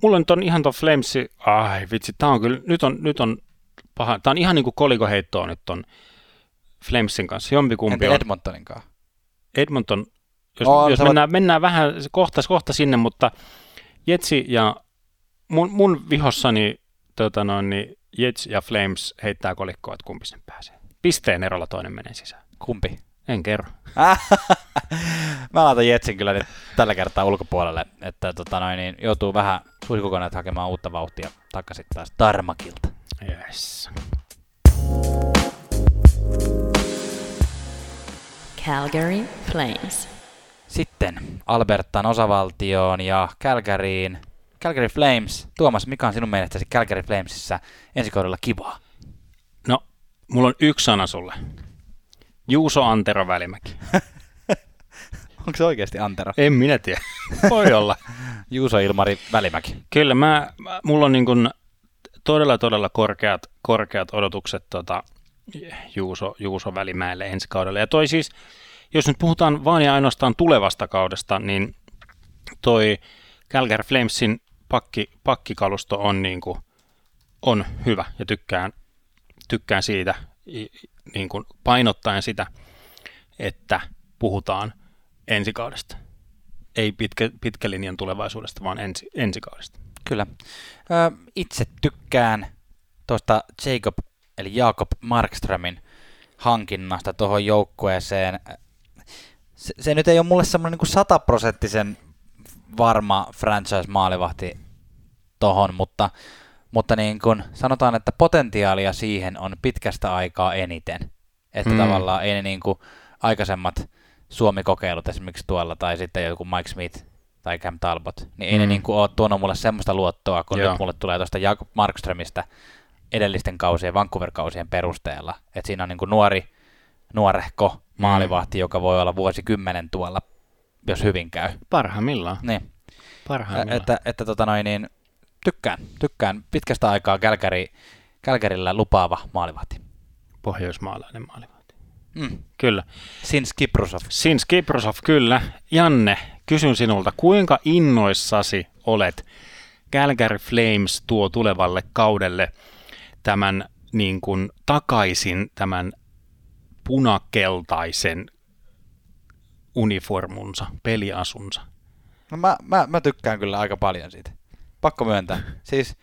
mulla nyt on ihan ton Flamesin, ai vitsi, tää on kyllä, nyt on, nyt on paha, tää on ihan niinku kolikoheittoa nyt ton Flamesin kanssa, jompikumpi Entä on. Edmontonin kanssa? Edmonton, jos, Oo, jos mennään, mennään vähän kohta, kohta sinne, mutta Jetsi ja mun, mun vihossani tota noin, niin Jets ja Flames heittää kolikkoa, että kumpi sen pääsee. Pisteen erolla toinen menee sisään. Kumpi? En kerro. Mä laitan Jetsin kyllä nyt tällä kertaa ulkopuolelle, että tota noin, niin joutuu vähän suihkukoneet hakemaan uutta vauhtia takaisin taas Tarmakilta. Yes. Calgary Flames. Sitten Albertan osavaltioon ja Calgaryin. Calgary Flames. Tuomas, mikä on sinun mielestäsi Calgary Flamesissa ensi kaudella kivaa? No, mulla on yksi sana sulle. Juuso Antero Välimäki. Onko se oikeasti Antero? En minä tiedä. Voi olla. Juuso Ilmari Välimäki. Kyllä, mä, mulla on niin kuin todella, todella korkeat, korkeat odotukset tota, Juuso, Juuso Välimäelle ensi kaudella. Ja toi siis, jos nyt puhutaan vain ja ainoastaan tulevasta kaudesta, niin toi Calgary Flamesin pakki, pakkikalusto on, niin kuin, on hyvä ja tykkään, tykkään siitä niin kuin painottaen sitä, että puhutaan ensi kaudesta. Ei pitkä, pitkä linjan tulevaisuudesta, vaan ensi, ensi kaudesta. Kyllä. Itse tykkään tuosta Jacob, eli Jakob Markströmin hankinnasta tuohon joukkueeseen. Se, se nyt ei ole mulle semmoinen niin sataprosenttisen varma franchise-maalivahti tohon, mutta, mutta niin kuin sanotaan, että potentiaalia siihen on pitkästä aikaa eniten. Että hmm. tavallaan ei ne niin kuin aikaisemmat Suomi-kokeilut esimerkiksi tuolla, tai sitten joku Mike Smith tai Cam Talbot, niin ei ne Mm. niin kuin ole tuonut mulle semmoista luottoa, kun Joo. nyt mulle tulee tuosta Jakob Markströmistä edellisten kausien, Vancouver-kausien perusteella. Että siinä on niin kuin nuori, nuorehko maalivahti, joka voi olla vuosikymmenen tuolla, jos hyvin käy. Parhaimmillaan. Niin. Parhaimmillaan. Että, että tota noin, niin, tykkään, tykkään pitkästä aikaa Kälkäri, Kälkärillä lupaava maalivahti. Pohjoismaalainen maalivahti. Mm. Kyllä. Sins Kiprusov. Sins Kiprosov, kyllä. Janne, kysyn sinulta, kuinka innoissasi olet Calgary Flames tuo tulevalle kaudelle tämän niin kuin, takaisin tämän punakeltaisen uniformunsa, peliasunsa. No mä, mä, mä tykkään kyllä aika paljon siitä. Pakko myöntää. Siis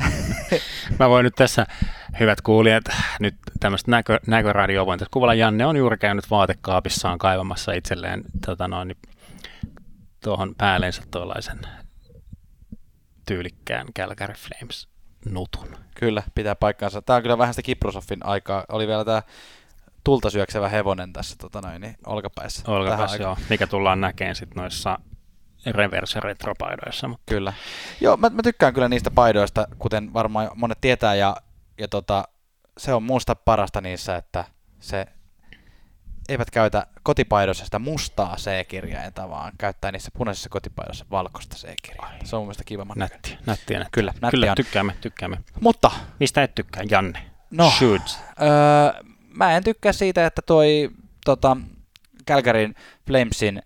Mä voin nyt tässä, hyvät kuulijat, nyt tämmöistä näkö, näköradioa voin tässä kuvalla. Janne on juuri käynyt vaatekaapissaan kaivamassa itselleen tota noin, niin, tuohon päällensä tuollaisen tyylikkään Calgary Flames nutun. kyllä, pitää paikkaansa. Tää on kyllä vähän sitä Kiprusovin aikaa. Oli vielä tää tulta syöksevä hevonen tässä tota noin, niin olkapäissä. Aikaan. joo, mikä tullaan näkemään sitten noissa reverse retropaidoissa. Mutta Kyllä. Joo, mä, mä tykkään kyllä niistä paidoista, kuten varmaan monet tietää, ja, ja tota, se on musta parasta niissä, että se eivät käytä kotipaidoissa sitä mustaa C-kirjainta, vaan käyttää niissä punaisissa kotipaidoissa valkoista C-kirjainta. Se on mun mielestä kivamman näköinen. nättiä, nättiä, nättiä. Kyllä, nättiä Kyllä on. tykkäämme, tykkäämme. Mutta Mistä et tykkää, Janne? No. Should. öö, mä en tykkää siitä, että toi tota, Calgaryn Flamesin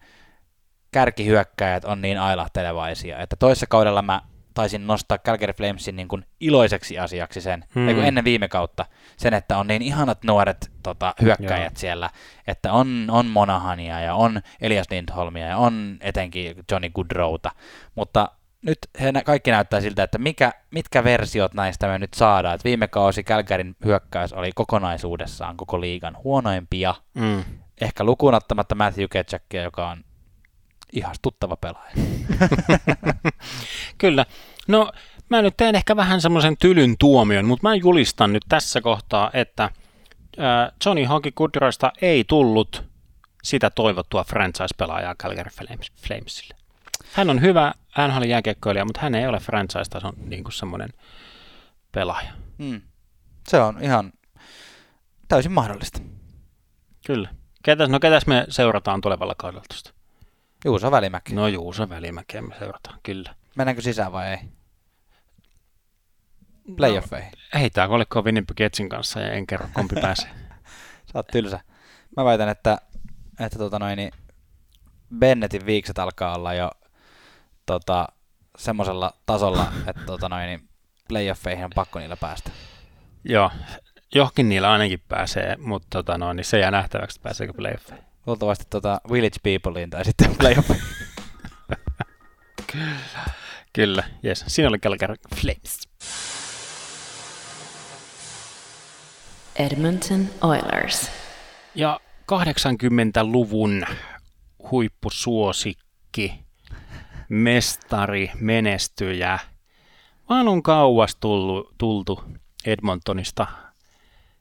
kärkihyökkäjät on niin ailahtelevaisia, että toissa kaudella mä taisin nostaa Calgary Flamesin niin kuin iloiseksi asiaksi sen, Hmm. hmm. ennen viime kautta, sen, että on niin ihanat nuoret tota, hyökkäjät Joo. siellä, että on, on Monahania ja on Elias Lindholmia ja on etenkin Johnny Goodrowta, mutta nyt he kaikki näyttää siltä, että mikä, mitkä versiot näistä me nyt saadaan. Et viime kausi Kälkärin hyökkäys oli kokonaisuudessaan koko liigan huonoimpia, Mm. ehkä lukuun ottamatta Matthew Ketchackia, joka on ihastuttava pelaaja. Kyllä. No, mä nyt teen ehkä vähän semmoisen tylyn tuomion, mutta mä julistan nyt tässä kohtaa, että äh, Johnny Hockey Goodroista ei tullut sitä toivottua franchise-pelaajaa Calgary Flames, Flamesille. Hän on hyvä NHL-jääkiekkoilija, mutta hän ei ole franchise-tason niin kuin semmoinen pelaaja. Mm. Se on ihan täysin mahdollista. Kyllä. Ketäs, no ketäs me seurataan tulevalla kaudella tuosta? Juuso Välimäki. No. No Juuso Välimäkeä me seurataan, kyllä. Mennäänkö sisään vai ei? Playoffeihin. No, heitää kolikkoa Winnipeg Jetsin kanssa ja en kerro kumpi pääsee. Sä oot tylsä. Mä väitän, että, että tota noin, niin Bennettin viikset alkaa olla jo tota, semmoisella tasolla, että tota noin, niin playoffeihin on pakko niillä päästä. Joo, johonkin niillä ainakin pääsee, mutta tota no, niin se jää nähtäväksi, että pääseekö playoffeihin. Luultavasti tota Village Peopleiin tai sitten playoffeihin. Kyllä, jes. Siinä oli Calgary Flames. Edmonton Oilers. Ja 80-luvun huippusuosikki, mestari, menestyjä, vaan on kauas tullu, tultu Edmontonista.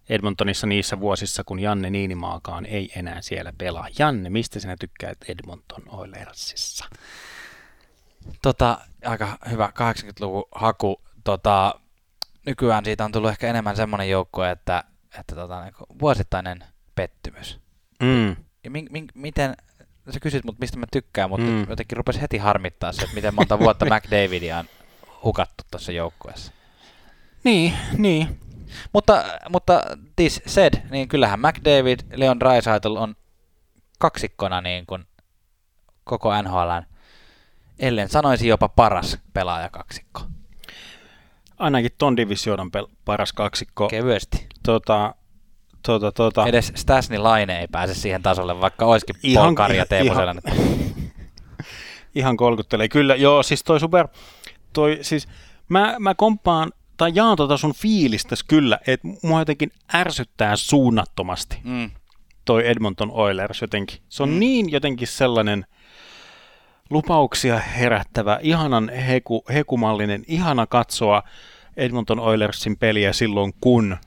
Edmontonissa niissä vuosissa, kun Janne Niinimaakaan ei enää siellä pelaa. Janne, mistä sinä tykkäät Edmonton Oilersissa? Tota, aika hyvä 80-luvun haku. Tota, nykyään siitä on tullut ehkä enemmän semmoinen joukkue, että, että tota, niin vuosittainen pettymys. Mm. Ja mi, mi, miten, sä kysyt mut mistä mä tykkään, mutta Mm. jotenkin rupesi heti harmittaa se, että miten monta vuotta McDavidia on hukattu tuossa joukkueessa. Niin, niin. Mutta, mutta this said, niin kyllähän McDavid, Leon Draisaitl on kaksikkona niin kuin koko NHLn, ellen sanoisi jopa paras pelaajakaksikko. Ainakin ton divisioonan pel- paras kaksikko. Kevyesti. Tota, tota, tota. Edes Stasny Laine ei pääse siihen tasolle, vaikka olisikin Ihan- Paul Kari ja ihan- Teemu ihan- ihan kolkuttelee. Kyllä, joo, siis toi super, toi, siis mä, mä komppaan, tai jaan tota sun fiilistäs kyllä, että mua jotenkin ärsyttää suunnattomasti Mm. toi Edmonton Oilers jotenkin. Se on Mm. niin jotenkin sellainen lupauksia herättävä, ihanan heku, hekumallinen, ihana katsoa Edmonton Oilersin peliä silloin, kun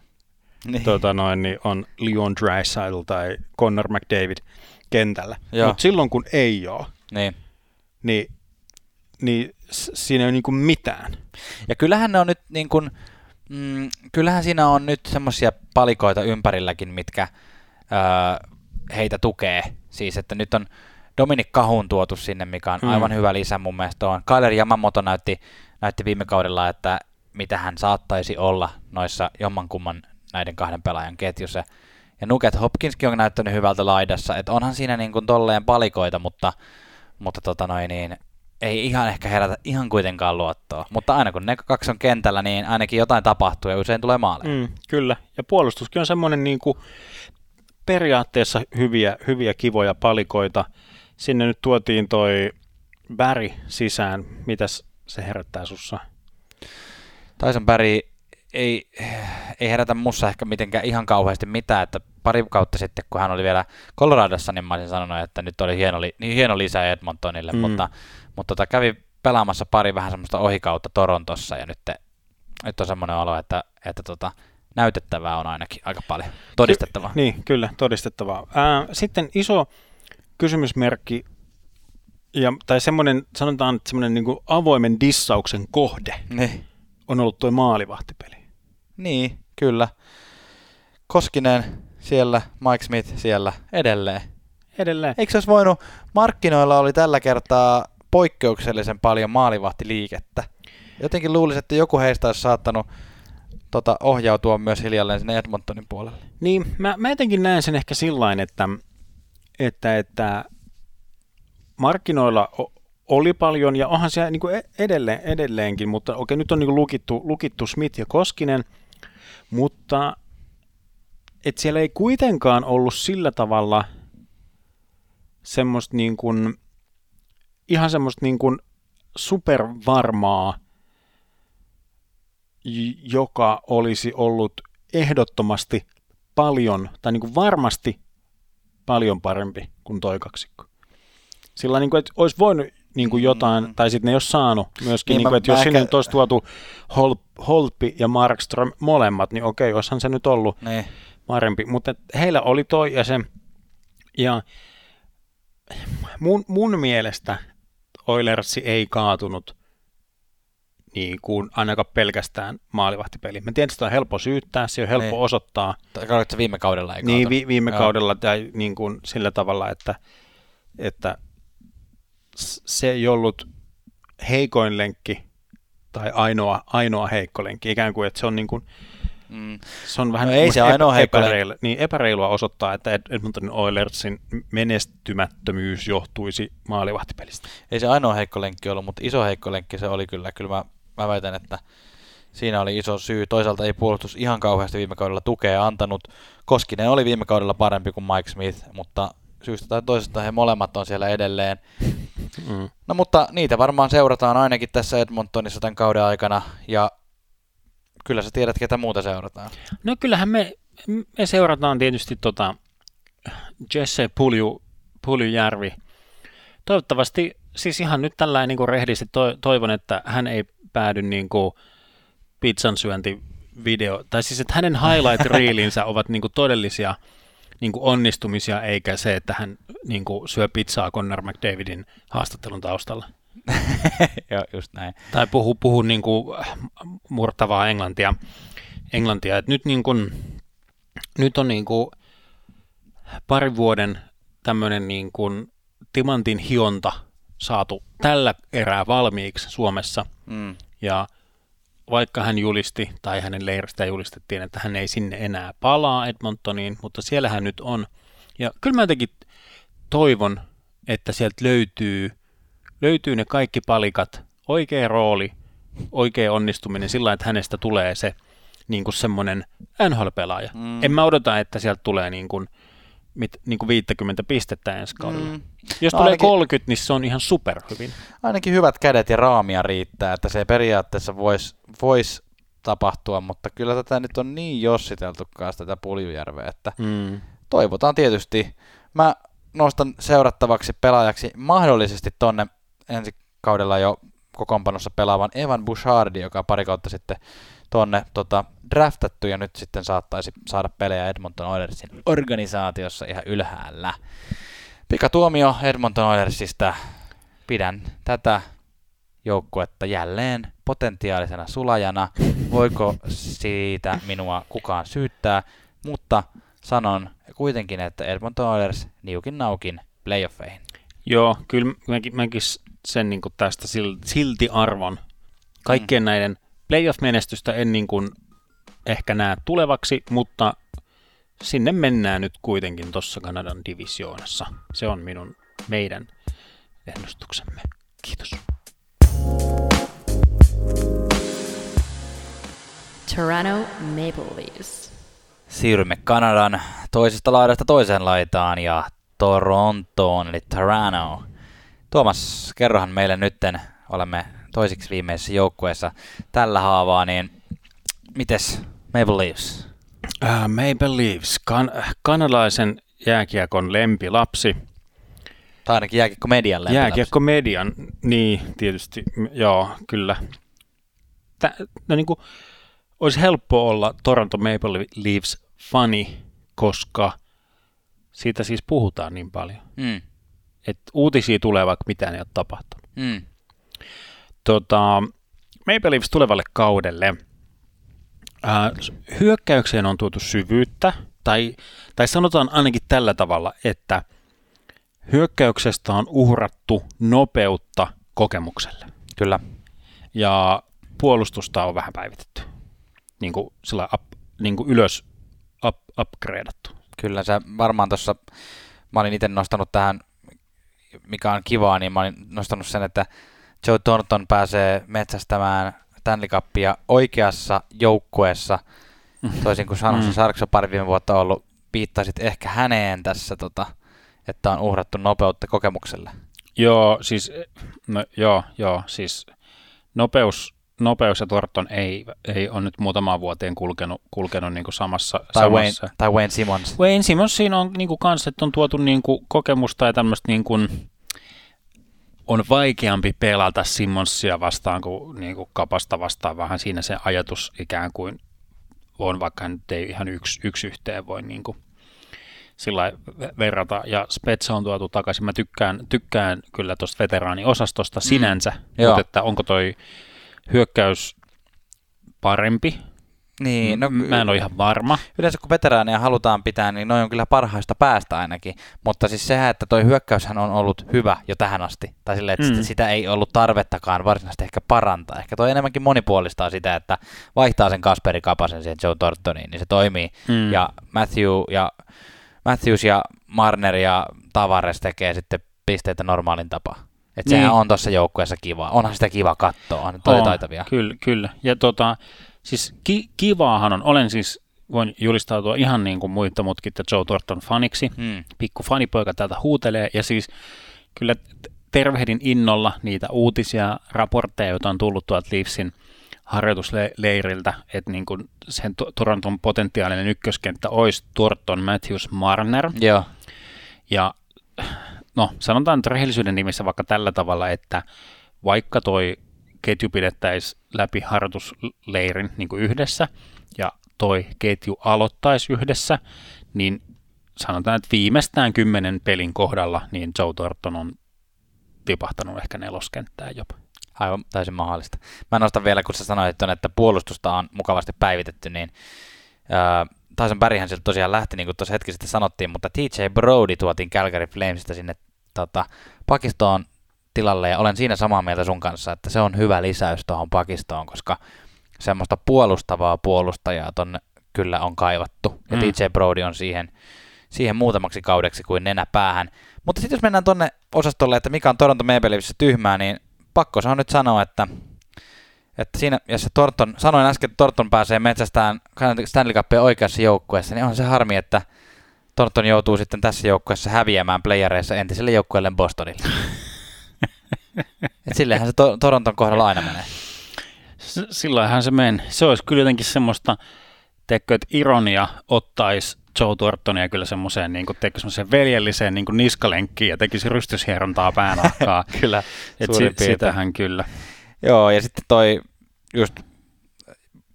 Niin. tota noin, niin on Leon Draisaitl tai Connor McDavid kentällä. Mutta silloin, kun ei ole, niin. niin, niin siinä ei ole niinku mitään. Ja kyllähän ne on nyt niin kuin, mm, kyllähän siinä on nyt semmoisia palikoita ympärilläkin, mitkä öö, heitä tukee. Siis, että nyt on Dominik Kahun tuotu sinne, mikä on Mm. aivan hyvä lisä mun mielestä on. Kyler Yamamoto näytti, näytti viime kaudella, että mitä hän saattaisi olla noissa jommankumman näiden kahden pelaajan ketjussa. Ja Nuket Hopkinskin on näyttänyt hyvältä laidassa, että onhan siinä niin kuin tolleen palikoita, mutta, mutta tota noin niin, ei ihan ehkä herätä ihan kuitenkaan luottoa. Mutta aina kun ne kaksi on kentällä, niin ainakin jotain tapahtuu ja usein tulee maaleja. Mm, kyllä. Ja puolustuskin on semmoinen niinku periaatteessa hyviä, hyviä kivoja palikoita. Sinne nyt tuotiin toi Barry sisään. Mitäs se herättää sussa? Tyson Barry ei, ei herätä mussa ehkä mitenkään ihan kauheasti mitään, että pari kautta sitten, kun hän oli vielä Coloradossa, niin mä olisin sanonut, että nyt oli hieno, li- niin hieno lisä Edmontonille, Mm. mutta, mutta tota, kävi pelaamassa pari vähän semmoista ohikautta Torontossa, ja nyt, nyt on semmoinen olo, että, että tota, näytettävää on ainakin aika paljon, todistettavaa. Niin, kyllä, todistettavaa. Ää, sitten iso kysymysmerkki, ja, tai semmoinen, sanotaan, että semmoinen niinku avoimen dissauksen kohde Niin. on ollut tuo maalivahtipeli. Niin, kyllä. Koskinen siellä, Mike Smith siellä edelleen. Edelleen. Eikö se olisi voinut, markkinoilla oli tällä kertaa poikkeuksellisen paljon maalivahtiliikettä. Jotenkin luulisin, että joku heistä olisi saattanut tota, ohjautua myös hiljalleen sinne Edmontonin puolelle. Niin, mä, mä jotenkin näen sen ehkä sillain, että, että, että markkinoilla oli paljon, ja onhan se niin kuin edelleen, edelleenkin, mutta okei, nyt on niin kuin lukittu, lukittu Smith ja Koskinen, mutta et siellä ei kuitenkaan ollut sillä tavalla semmoista niin kuin, ihan semmoista niin kuin supervarmaa, joka olisi ollut ehdottomasti paljon, tai niin kuin varmasti paljon parempi kuin toi kaksikko. Sillä niin kuin, että olisi voinut niin kuin jotain, Mm. tai sitten ne ei olisi saanut myöskin, Niin niin kuin, että jos sinne ehkä- nyt olisi tuotu Hol, Holpi ja Markström molemmat, niin okei, olisihan se nyt ollut Niin. parempi, mutta heillä oli toi ja se, ja mun, mun mielestä Oilersi ei kaatunut niin kuin ainakaan pelkästään maalivahtipeli. Mä tiedän, että sitä on helppo syyttää, se on helppo Niin. osoittaa, Tai Katsoitko viime kaudella ei niin vi, viime Joo. kaudella tai niin kuin sillä tavalla, että, että se ei ollut heikoin lenkki tai ainoa, ainoa heikko lenkki, ikään kuin, että se on niin kuin Mm. Se on vähän No ei se ainoa heikko epäreilua, niin epäreilua osoittaa, että Ed- Edmontonin Oilersin menestymättömyys johtuisi maalivahtipelistä. Ei se ainoa heikko lenkki ollut, mutta iso heikko lenkki se oli kyllä. Kyllä mä, mä väitän, että siinä oli iso syy. Toisaalta ei puolustus ihan kauheasti viime kaudella tukea antanut. Koskinen oli viime kaudella parempi kuin Mike Smith, mutta syystä tai toisesta he molemmat on siellä edelleen. Mm. No mutta niitä varmaan seurataan ainakin tässä Edmontonissa tämän kauden aikana ja kyllä sä tiedät, ketä muuta seurataan. No kyllähän me, me seurataan tietysti tota Jesse Pulju, Puljujärvi. Toivottavasti, siis ihan nyt tällainen niin kuin rehdisti to, toivon, että hän ei päädy niin kuin pizzan syöntivideo, tai siis että hänen highlight-reelinsä ovat niin kuin todellisia niin kuin onnistumisia, eikä se, että hän niin kuin syö pizzaa Connor McDavidin haastattelun taustalla. Joo, just näin. Tai puhu, puhu niin kuin murtavaa englantia. englantia. Et nyt, niin kuin, nyt on niin kuin parin vuoden tämmöinen niin kuin timantin hionta saatu tällä erää valmiiksi Suomessa. Mm. Ja vaikka hän julisti, tai hänen leiristä julistettiin, että hän ei sinne enää palaa Edmontoniin, mutta siellä hän nyt on. Ja kyllä mä jotenkin toivon, että sieltä löytyy, löytyy ne kaikki palikat, oikea rooli, oikea onnistuminen sillä että hänestä tulee se niin kuin semmoinen NHL-pelaaja. Mm. En mä odota, että sieltä tulee niin kuin, mit, niin kuin 50 pistettä ensi kaudella. Mm. Jos No tulee ainakin- 30, niin se on ihan superhyvin. Ainakin hyvät kädet ja raamia riittää, että se periaatteessa voisi vois tapahtua, mutta kyllä tätä nyt on niin jossiteltu kanssa tätä Puljujärveä, että Mm. toivotaan tietysti. Mä nostan seurattavaksi pelaajaksi mahdollisesti tonne ensi kaudella jo kokoonpanossa pelaavan Evan Bouchardi, joka pari kautta sitten tonne tota, draftattu ja nyt sitten saattaisi saada pelejä Edmonton Oilersin organisaatiossa ihan ylhäällä. Pikatuomio Edmonton Oilersista. Pidän tätä joukkuetta jälleen potentiaalisena sulajana. Voiko siitä minua kukaan syyttää, mutta sanon kuitenkin, että Edmonton Oilers niukin naukin playoffeihin. Joo, kyllä mäkin, mäkin sen niin tästä sil- silti arvon. Kaikkien mm. näiden playoff-menestystä en niin kuin ehkä näe tulevaksi, mutta sinne mennään nyt kuitenkin tuossa Kanadan divisioonassa. Se on minun, meidän ennustuksemme. Kiitos. Toronto Maple Leafs. Siirrymme Kanadan toisesta laidasta toiseen laitaan ja Torontoon, eli Toronto. Tuomas, kerrohan meille nytten, olemme toisiksi viimeisessä joukkueessa tällä haavaa, niin mites Maple Leafs? Uh, Maple Leafs, kan- kanalaisen jääkiekon lempilapsi. Tai ainakin jääkiekko median lempilapsi. Jääkiekko median, niin tietysti, joo, kyllä. Tä, no niin kuin, olisi helppo olla Toronto Maple Leafs fani, koska siitä siis puhutaan niin paljon. Mm. Että uutisia tulee, vaikka mitään ei ole tapahtunut. Mm. Tota, Maple Leafs tulevalle kaudelle. S- hyökkäykseen on tuotu syvyyttä, tai, tai sanotaan ainakin tällä tavalla, että hyökkäyksestä on uhrattu nopeutta kokemukselle. Kyllä. Ja puolustusta on vähän päivitetty. Niin kuin sillä up, niin kuin ylös up, upgradeattu. Kyllä sä varmaan tuossa, mä olin itse nostanut tähän, mikä on kivaa, niin mä olin nostanut sen, että Joe Thornton pääsee metsästämään Stanley Cupia oikeassa joukkueessa, toisin kuin San Jose Mm. Sharks on pari viime vuotta ollut, viittasit ehkä häneen tässä, tota, että on uhrattu nopeutta kokemukselle. Joo, siis, no, joo, joo, siis nopeus, nopeus ja Torton ei, ei ole nyt muutamaan vuoteen kulkenut, kulkenut niin kuin samassa, Tai Wayne, samassa. tai Wayne Simmons. Wayne Simmons siinä on niin kuin kans, että on tuotu niin kuin kokemusta ja tämmöistä niin kuin, on vaikeampi pelata Simmonsia vastaan kuin, niin kuin kapasta vastaan. Vähän siinä se ajatus ikään kuin on, vaikka nyt ei ihan yksi, yksi yhteen voi niin kuin sillä verrata. Ja Spetsa on tuotu takaisin. Mä tykkään, tykkään kyllä tuosta veteraaniosastosta sinänsä, Joo. mutta että onko toi hyökkäys parempi? Niin, no, Mä en ole ihan varma. Yleensä kun veteraaneja halutaan pitää, niin noin on kyllä parhaista päästä ainakin. Mutta siis sehän, että toi hyökkäyshän on ollut hyvä jo tähän asti. Tai silleen, että Mm. sitä ei ollut tarvettakaan varsinaisesti ehkä parantaa. Ehkä toi enemmänkin monipuolistaa sitä, että vaihtaa sen Kasperi Kapasen siihen Joe Tortoniin, niin se toimii. Mm. Ja Matthew ja Matthews ja Marner ja Tavares tekee sitten pisteitä normaalin tapaa. Että Niin. sehän on tuossa joukkueessa kiva. Onhan sitä kiva katsoa, on On, taitavia. Kyllä, kyllä. Ja tota, siis ki- kivaahan on, olen siis, voin julistautua ihan niin kuin muita mutkitta Joe Thornton faniksi. Mm. Pikku fanipoika täältä huutelee ja siis kyllä tervehdin innolla niitä uutisia, raportteja, joita on tullut tuolta Leafsin harjoitusleiriltä, että niin kuin sen To- Toronton potentiaalinen ykköskenttä olisi Thornton, Matthews, Marner. Joo. Ja no, sanotaan nyt rehellisyyden nimissä vaikka tällä tavalla, että vaikka toi ketju pidettäisiin läpi harjoitusleirin niin kuin yhdessä ja toi ketju aloittaisi yhdessä, niin sanotaan, että viimeistään kymmenen pelin kohdalla niin Joe Thornton on tipahtanut ehkä neloskenttään jopa. Aivan täysin mahdollista. Mä nostan vielä, kun sä sanoit, ton, että puolustusta on mukavasti päivitetty, niin ää, Tyson Berryhän sieltä tosiaan lähti, niin kuin tuossa hetki sitten sanottiin, mutta TJ Brody tuotiin Calgary Flamesista sinne tota, pakistoon tilalle, ja olen siinä samaa mieltä sun kanssa, että se on hyvä lisäys tuohon pakistoon, koska semmoista puolustavaa puolustajaa tonne kyllä on kaivattu, ja Mm. TJ Brody on siihen, siihen muutamaksi kaudeksi kuin nenä päähän. Mutta sitten jos mennään tonne osastolle, että mikä on Toronto Maple Leafsissä tyhmää, niin pakko se on nyt sanoa, että, että siinä, jos se Torton, sanoin äsken, että Torton pääsee metsästään Stanley Cupia oikeassa joukkueessa, niin on se harmi, että Torton joutuu sitten tässä joukkueessa häviämään playereissa entiselle joukkueelle Bostonille. Et silleenhän se to- Toronton kohdalla aina menee. S- silloinhan se meni. Se olisi kyllä jotenkin semmoista, teekö, että ironia ottaisi Joe Thorntonia kyllä semmoiseen, niin kuin, veljelliseen niin kuin niskalenkkiin ja tekisi rystyshierontaa päänahkaa. Kyllä, Et si- sitähän kyllä. Joo, ja sitten toi just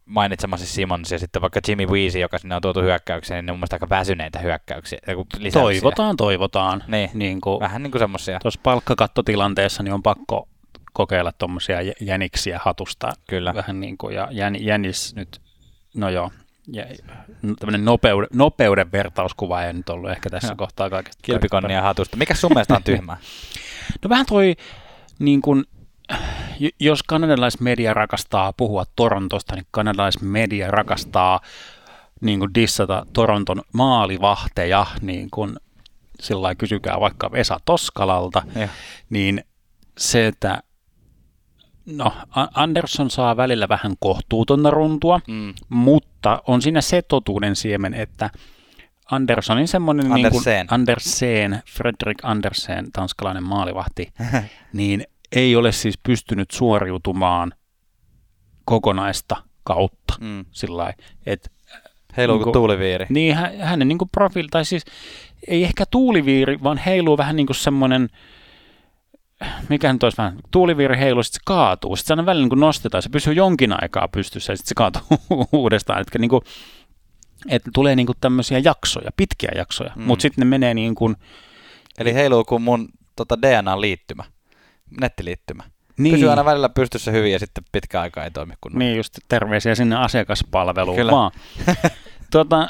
mainitsemasi Simons ja sitten vaikka Jimmy Weezy, joka sinne on tuotu hyökkäykseen, niin ne on mun aika väsyneitä hyökkäyksiä. kun lisäyksiä. Toivotaan, toivotaan. Niin, Niin kuin vähän niin kuin semmosia. tuossa palkkakattotilanteessa niin on pakko kokeilla tuommoisia jäniksiä hatusta. Kyllä. Vähän niin kuin, ja jän, jänis nyt, no joo, ja, tämmöinen nopeuden, nopeuden vertauskuva ei nyt ollut ehkä tässä Joo. kohtaa kaikesta. Kilpikonnia hatusta. Mikä sun mielestä on tyhmää? No vähän toi, niin kun, j- jos kanadalaismedia rakastaa puhua Torontosta, niin kanadalaismedia rakastaa niin kuin dissata Toronton maalivahteja, niin kuin sillä kysykää vaikka Vesa Toskalalta, Joo. niin se, että no, Anderson saa välillä vähän kohtuutonta runtua, Mm. mutta on siinä se totuuden siemen, että Andersonin semmoinen niin kuin Andersen. Andersen, Fredrik Andersen, tanskalainen maalivahti, niin ei ole siis pystynyt suoriutumaan kokonaista kautta. Mm. Sillä että Heiluu Niinku- kuin tuuliviiri. niin hä- hänen niin profiili, tai siis ei ehkä tuuliviiri, vaan heiluu vähän niin kuin semmoinen, mikä nyt olisi vähän, tuuliviiri heiluu, sitten se kaatuu, sitten se aina välillä niin kuin nostetaan, se pysyy jonkin aikaa pystyssä ja sitten se kaatuu uudestaan, että niin kuin, että tulee niin kuin tämmöisiä jaksoja, pitkiä jaksoja. Mm. mutta sitten ne menee niin kuin, Eli heiluu kuin mun tota DNA-liittymä, nettiliittymä. niin, Pysyy aina välillä pystyssä hyvin ja sitten pitkä aika ei toimi kunnolla. niin just terveisiä sinne asiakaspalveluun Kyllä. vaan. tota,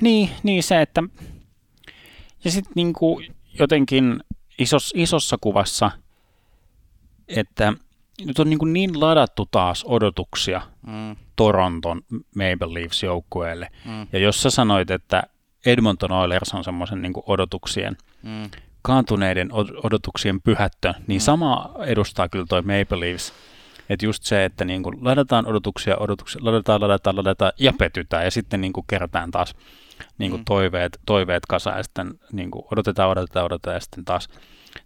niin, niin se, että ja sitten niin kuin jotenkin isos, isossa kuvassa, että nyt on niin, kuin niin ladattu taas odotuksia Mm. Toronton Maple Leafs joukkueelle. Mm. Ja jos sä sanoit, että Edmonton Oilers on semmoisen niin odotuksien, Mm. Kaantuneiden od- odotuksien pyhättö, niin Mm. sama edustaa kyllä toi Maple Leafs. Että just se, että niin kuin ladataan odotuksia, odotuksia, ladataan, ladataan, ladataan ja petytään ja sitten niin kuin kerätään taas niin kuin Mm. toiveet, toiveet kasaan ja sitten niin kuin odotetaan, odotetaan, odotetaan ja sitten taas,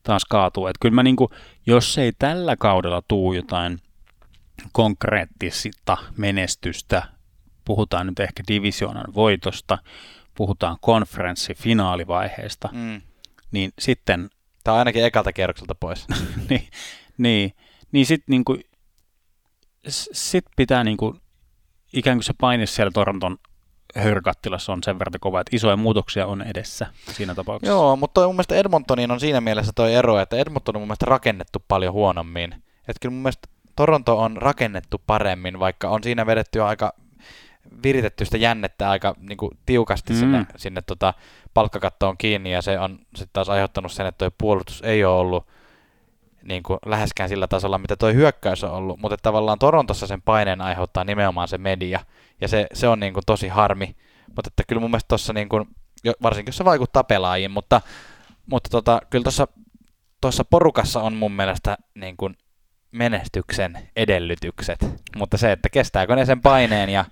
taas kaatuu. Et kyllä mä niin kuin, jos ei tällä kaudella tuu jotain konkreettista menestystä, puhutaan nyt ehkä divisioonan voitosta, puhutaan konferenssifinaalivaiheesta, Mm. Niin sitten Tämä on ainakin ekalta kierrokselta pois. niin, niin, niin sitten niinku, s- sit pitää niinku, ikään kuin se paine siellä Toronton hörkattilassa on sen verran kova, että isoja muutoksia on edessä siinä tapauksessa. Joo, mutta toi mun mielestä Edmontoniin on siinä mielessä toi ero, että Edmonton on mun mielestä rakennettu paljon huonommin. Että kyllä mun mielestä Toronto on rakennettu paremmin, vaikka on siinä vedetty jo aika viritetty sitä jännettä aika niin kuin, tiukasti mm. sinne, sinne tota, palkkakattoon kiinni, ja se on sitten taas aiheuttanut sen, että tuo puolustus ei ole ollut niin kuin, läheskään sillä tasolla, mitä tuo hyökkäys on ollut, mutta tavallaan Torontossa sen paineen aiheuttaa nimenomaan se media, ja se, se on niin kuin, tosi harmi, mutta että kyllä mun mielestä tuossa, niin kuin, varsinkin jos se vaikuttaa pelaajiin, mutta, mutta tota, kyllä tuossa tuossa porukassa on mun mielestä niin kuin menestyksen edellytykset, mutta se, että kestääkö ne sen paineen ja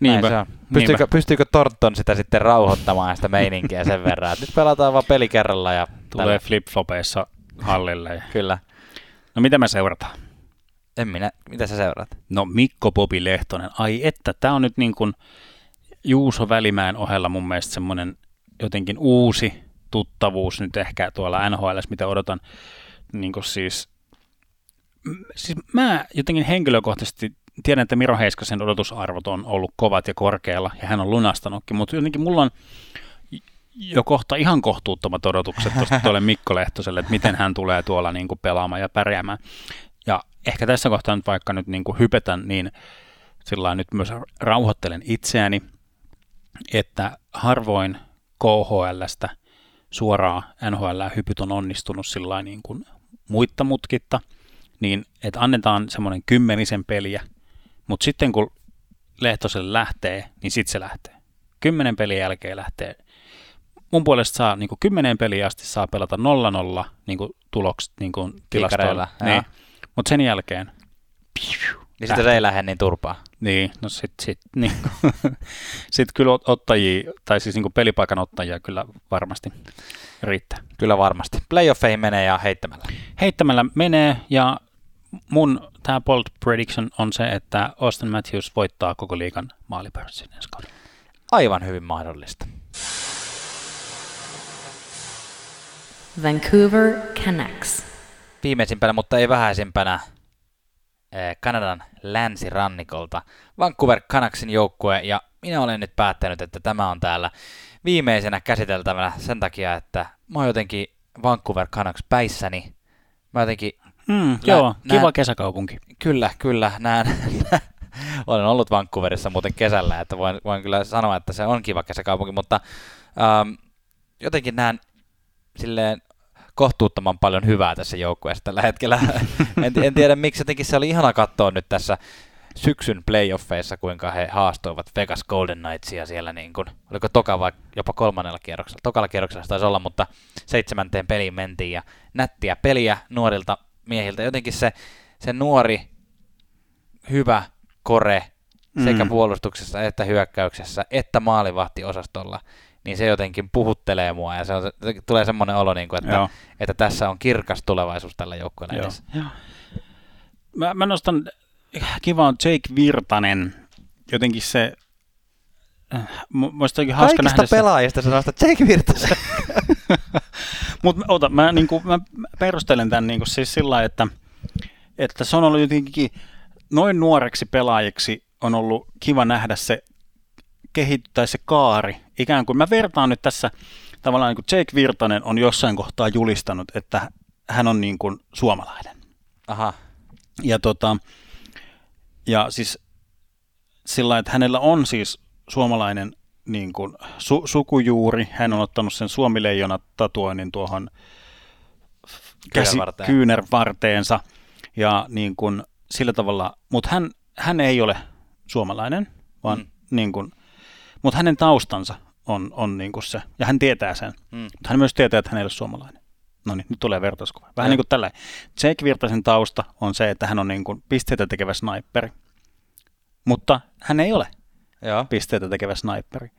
Niinpä. Se on. Pystyykö, Niinpä. pystyykö Torton sitä sitten rauhoittamaan sitä meininkiä sen verran, että nyt pelataan vaan peli kerralla ja tulee flip-flopeissa hallille. Ja... Kyllä. No mitä me seurataan? En minä, mitä sä seuraat? No Mikko Popi Lehtonen, ai että, tämä on nyt niin kuin Juuso Välimäen ohella mun mielestä semmoinen jotenkin uusi tuttavuus nyt ehkä tuolla NHL, mitä odotan. Niin kuin siis, siis mä jotenkin henkilökohtaisesti tiedän, että Miro Heiskasen odotusarvot on ollut kovat ja korkealla, ja hän on lunastanutkin, mutta jotenkin mulla on jo kohta ihan kohtuuttomat odotukset tuosta tuolle Mikko Lehtoselle, että miten hän tulee tuolla niin kuin pelaamaan ja pärjäämään. Ja ehkä tässä kohtaa nyt vaikka nyt niin kuin hypetän, niin sillä nyt myös rauhoittelen itseäni, että harvoin KHLstä suoraan NHL-hypyt on onnistunut sillä niin kuin muitta mutkitta, niin että annetaan semmoinen kymmenisen peliä, mutta sitten kun Lehtoselle lähtee, niin sitten se lähtee. Kymmenen pelin jälkeen lähtee. Mun puolesta saa niin kymmenen peliä asti saa pelata 0-0 niin kuin tulokset niin tilastoilla. Niin. Mutta sen jälkeen niin sitten se ei lähde niin turpaa. Niin, no sitten sit, niin, sit kyllä ottajia, tai siis niin pelipaikan ottajia kyllä varmasti riittää. Kyllä varmasti. Playoffeihin menee ja heittämällä. Heittämällä menee ja mun tämä bold prediction on se, että Austin Matthews voittaa koko liigan maalipörssin ensi kaudella. Aivan hyvin mahdollista. Vancouver Canucks. Viimeisimpänä, mutta ei vähäisimpänä Eh, Kanadan länsirannikolta Vancouver Canucksin joukkue, ja minä olen nyt päättänyt, että tämä on täällä viimeisenä käsiteltävänä sen takia, että mä oon jotenkin Vancouver Canucks päissäni. Mä jotenkin... Mm, lä- joo, näen, kiva kesäkaupunki. Kyllä, kyllä, näen. olen ollut Vancouverissa muuten kesällä, että voin, voin kyllä sanoa, että se on kiva kesäkaupunki, mutta ähm, jotenkin näen silleen kohtuuttoman paljon hyvää tässä joukkueessa tällä hetkellä. en, en tiedä miksi, jotenkin se oli ihana katsoa nyt tässä syksyn playoffeissa, kuinka he haastoivat Vegas Golden Knightsia siellä, niin kuin, oliko toka vai jopa kolmannella kierroksella, tokalla kierroksella taisi olla, mutta seitsemänteen peliin mentiin ja nättiä peliä nuorilta miehiltä. Jotenkin se, se nuori, hyvä kore sekä mm. puolustuksessa että hyökkäyksessä että maalivahtiosastolla niin se jotenkin puhuttelee mua ja se on, tulee semmoinen olo, niin kuin, että, että tässä on kirkas tulevaisuus tällä joukkueella edessä. Joo. Mä, mä nostan, kiva on Jake Virtanen, jotenkin se, Muista hauska Kaikista nähdä pelaajista se nostaa Jake Virtasen. Mutta ota, mä, niinku, mä perustelen tämän niinku, siis sillä että, että se on ollut jotenkin noin nuoreksi pelaajiksi on ollut kiva nähdä se kehittyä se kaari. Ikään kuin mä vertaan nyt tässä tavallaan niin kuin Jake Virtanen on jossain kohtaa julistanut, että hän on niin kuin suomalainen. Aha. Ja, tota, ja siis sillä että hänellä on siis suomalainen niin kuin su- sukujuuri. Hän on ottanut sen suomileijona tatuoinnin tuohon käsi, kyynärvarteensa. Ja niin kuin sillä tavalla, mutta hän, hän ei ole suomalainen, vaan mm. niin kuin, mutta hänen taustansa on, on niin kuin se, ja hän tietää sen. Mm. Mutta hän myös tietää, että hän ei ole suomalainen. No niin, nyt tulee vertauskuva. Vähän ja. niin kuin tällä. Jake Virtasen tausta on se, että hän on niin kuin pisteitä tekevä sniperi. Mutta hän ei ole Joo. pisteitä tekevä sniperi.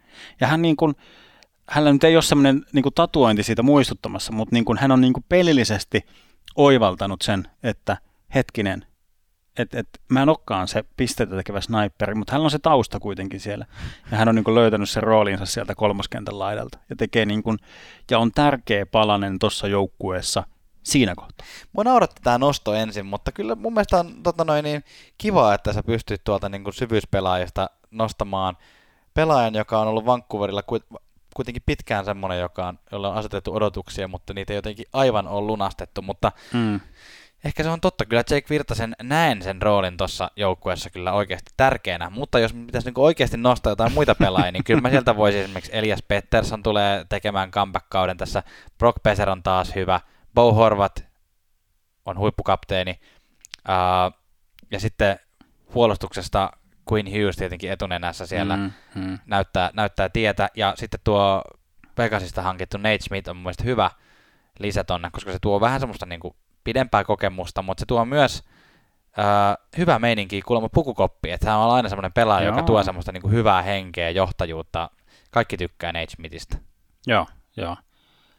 Ja hän niin kuin, hänellä nyt ei ole semmoinen niin kuin tatuointi siitä muistuttamassa, mutta niin kuin hän on niin kuin pelillisesti oivaltanut sen, että hetkinen, että et, mä en olekaan se pisteitä tekevä sniperi, mutta hän on se tausta kuitenkin siellä. Ja hän on niin löytänyt sen roolinsa sieltä kolmoskentän laidalta. Ja, tekee niin kuin, ja on tärkeä palanen tuossa joukkueessa siinä kohtaa. Mua nauratti tämä nosto ensin, mutta kyllä mun mielestä on tota noin, niin kiva, että sä pystyt tuolta niin kuin syvyyspelaajista nostamaan pelaajan, joka on ollut Vancouverilla kuitenkin pitkään semmoinen, joka on, jolla on asetettu odotuksia, mutta niitä ei jotenkin aivan ole lunastettu, mutta mm ehkä se on totta. Kyllä Jake Virtasen näen sen roolin tuossa joukkueessa kyllä oikeasti tärkeänä, mutta jos pitäisi niinku oikeasti nostaa jotain muita pelaajia, niin kyllä mä sieltä voisin esimerkiksi Elias Pettersson tulee tekemään comeback-kauden tässä. Brock Peser on taas hyvä. Bo Horvat on huippukapteeni. Uh, ja sitten puolustuksesta Queen Hughes tietenkin etunenässä siellä mm, mm. Näyttää, näyttää tietä. Ja sitten tuo Pegasista hankittu Nate Smith on mun mielestä hyvä lisä tonne, koska se tuo vähän semmoista niin kuin pidempää kokemusta, mutta se tuo myös äh, hyvä meininki kuulemma pukukoppi, että hän on aina semmoinen pelaaja, Joo. joka tuo semmoista niin kuin hyvää henkeä, johtajuutta. Kaikki tykkää Nate Smithistä. Joo, joo.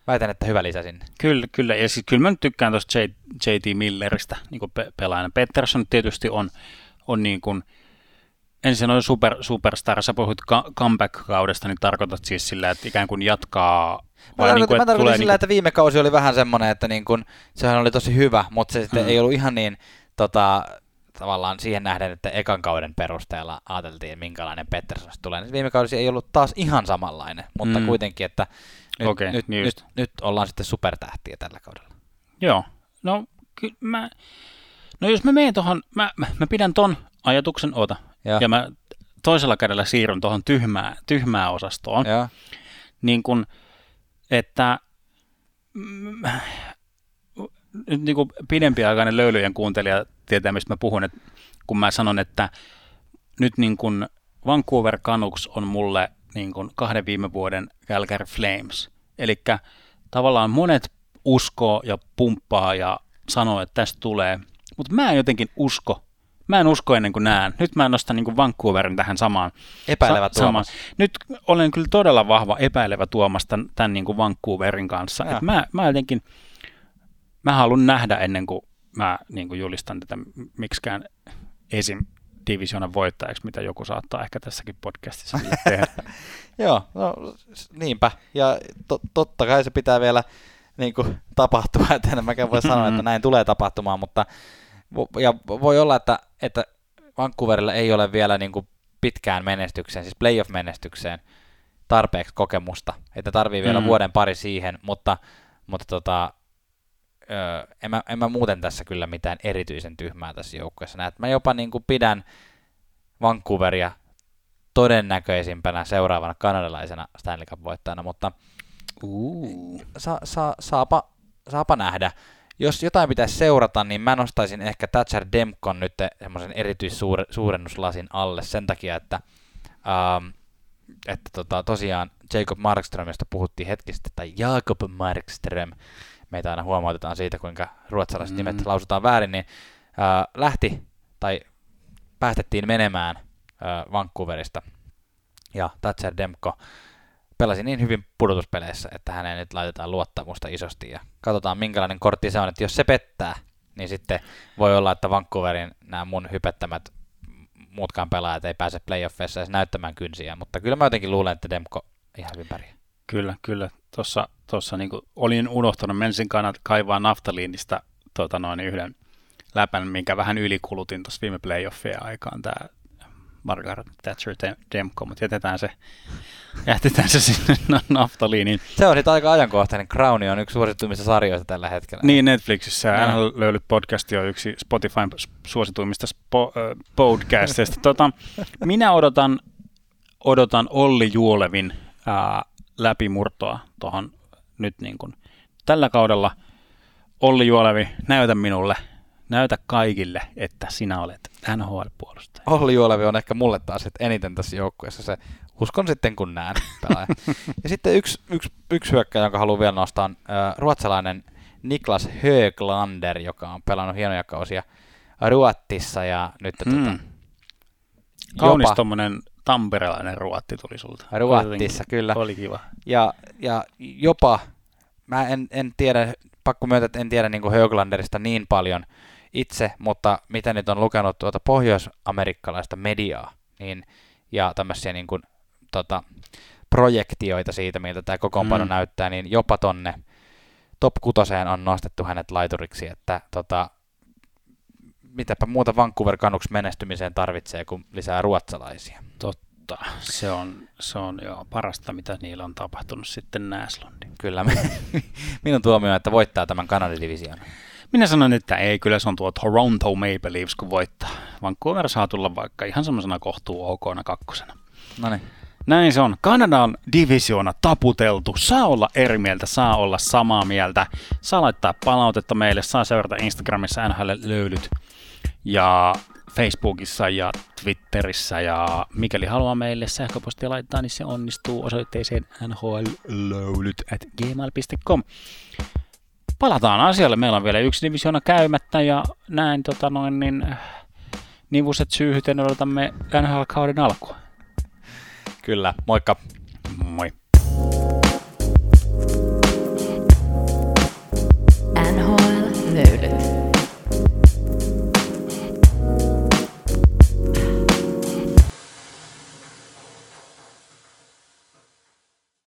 Väitän, että hyvä lisä sinne. Kyllä, kyllä. Ja siis kyllä mä nyt tykkään tuosta JT Milleristä niin kuin pe- pelaajana. Peterson tietysti on, on niin kuin, ensin on super, superstar, sä puhut comeback-kaudesta, niin tarkoitat siis sillä, että ikään kuin jatkaa Mä tarkoitin, niin kuin, mä tarkoitin sillä, niin kuin... että viime kausi oli vähän semmoinen, että niin kuin, sehän oli tosi hyvä, mutta se sitten mm. ei ollut ihan niin tota, tavallaan siihen nähden, että ekan kauden perusteella ajateltiin, minkälainen Pettersson tulee. Niin viime kausi ei ollut taas ihan samanlainen, mutta mm. kuitenkin, että nyt, okay, nyt, niin nyt, nyt ollaan sitten supertähtiä tällä kaudella. Joo, no kyllä mä, no jos mä menen tuohon, mä, mä, mä pidän ton ajatuksen, ota, ja, ja mä toisella kädellä siirryn tuohon tyhmää, tyhmää osastoon, ja. niin kun, että mm, nyt niin kuin pidempiaikainen löylyjen kuuntelija tietää, mistä mä puhun, että kun mä sanon, että nyt niin kuin Vancouver Canucks on mulle niin kuin kahden viime vuoden Calgary Flames. Eli tavallaan monet uskoo ja pumppaa ja sanoo, että tästä tulee, mutta mä en jotenkin usko. Mä en usko ennen kuin näen. Nyt mä nostan niin kuin Vancouverin tähän samaan. Epäilevä sa- Tuomas. Samaan. Nyt olen kyllä todella vahva epäilevä Tuomas tämän, tämän niin kuin Vancouverin kanssa. Et mä, mä jotenkin, mä haluan nähdä ennen kuin mä niin kuin julistan tätä miksikään esim divisionan voittajaksi, mitä joku saattaa ehkä tässäkin podcastissa tehdä. Joo, no niinpä. Ja to, totta kai se pitää vielä niin kuin, tapahtua, että en mäkään voi sanoa, että näin tulee tapahtumaan, mutta ja voi olla, että, että Vancouverilla ei ole vielä niin kuin pitkään menestykseen, siis playoff-menestykseen tarpeeksi kokemusta, että tarvii vielä mm. vuoden pari siihen, mutta, mutta tota, öö, en, mä, en mä muuten tässä kyllä mitään erityisen tyhmää tässä joukkueessa näe. Mä jopa niin kuin pidän Vancouveria todennäköisimpänä seuraavana kanadalaisena Stanley Cup-voittajana, mutta uh. sa, sa, saapa, saapa nähdä. Jos jotain pitäisi seurata, niin mä nostaisin ehkä Thatcher Demkon nyt semmoisen erityissuurennuslasin alle sen takia, että, ähm, että tota, tosiaan Jacob Markström, josta puhuttiin hetkistä, tai Jacob Markström, meitä aina huomautetaan siitä, kuinka ruotsalaiset mm. nimet lausutaan väärin, niin äh, lähti tai päästettiin menemään äh, Vancouverista. Ja Thatcher Demko pelasi niin hyvin pudotuspeleissä, että häneen nyt laitetaan luottamusta isosti ja katsotaan minkälainen kortti se on, että jos se pettää, niin sitten voi olla, että Vancouverin nämä mun hypettämät muutkaan pelaajat ei pääse playoffeissa edes näyttämään kynsiä, mutta kyllä mä jotenkin luulen, että Demko ihan hyvin pärjää. Kyllä, kyllä. Tuossa, tuossa niin olin unohtanut, mensin kannat kaivaa naftaliinista tota noin, yhden läpän, minkä vähän ylikulutin tuossa viime playoffien aikaan, tämä Margaret Thatcher Demko, mutta jätetään se, jätetään se sinne naftaliiniin. Se on sitten aika ajankohtainen. Crown on yksi suosituimmista sarjoista tällä hetkellä. Niin, Netflixissä. No. löylyt podcast on yksi Spotifyn suosituimmista spo, äh, podcasteista. tota, minä odotan, odotan Olli Juolevin äh, läpimurtoa tuohon nyt niin kuin tällä kaudella. Olli Juolevi, näytä minulle, näytä kaikille, että sinä olet NHL-puolustaja. Olli Juolevi on ehkä mulle taas eniten tässä joukkueessa se uskon sitten kun näen pelaaja. ja sitten yksi, yksi, yksi hyökkäjä, jonka haluan vielä nostaa, on äh, ruotsalainen Niklas Höglander, joka on pelannut hienoja kausia Ruottissa ja nyt mm. tota, Kaunis tuommoinen tamperelainen ruotti tuli sulta. Ruottissa, kyllä. Oli kiva. Ja, ja jopa, mä en, en tiedä, pakko myöntää, että en tiedä niin Höglanderista niin paljon itse, mutta mitä nyt on lukenut tuota pohjois-amerikkalaista mediaa, niin, ja tämmöisiä niin kuin, tota, projektioita siitä, miltä tämä kokoonpano mm. näyttää, niin jopa tonne top kutoseen on nostettu hänet laituriksi, että tota, mitäpä muuta Vancouver Canucks menestymiseen tarvitsee kuin lisää ruotsalaisia. Totta, se on, se on jo parasta, mitä niillä on tapahtunut sitten Näslondi. Kyllä, minun tuomio, että voittaa tämän Kanadin division. Minä sanoin, että ei, kyllä se on tuo Toronto Maple Leafs, kun voittaa. Vancouver saa tulla vaikka ihan semmoisena kohtuu okona kakkosena. No niin. Näin se on. Kanadan divisioona taputeltu. Saa olla eri mieltä, saa olla samaa mieltä. Saa laittaa palautetta meille, saa seurata Instagramissa NHL löydyt. Ja Facebookissa ja Twitterissä ja mikäli haluaa meille sähköpostia laittaa, niin se onnistuu osoitteeseen nhlöylyt at gmail.com palataan asialle. Meillä on vielä yksi divisiona käymättä ja näin tota noin, niin äh, nivuset syyhyten odotamme NHL-kauden alkua. Kyllä, moikka. Moi. NHL-löylyt.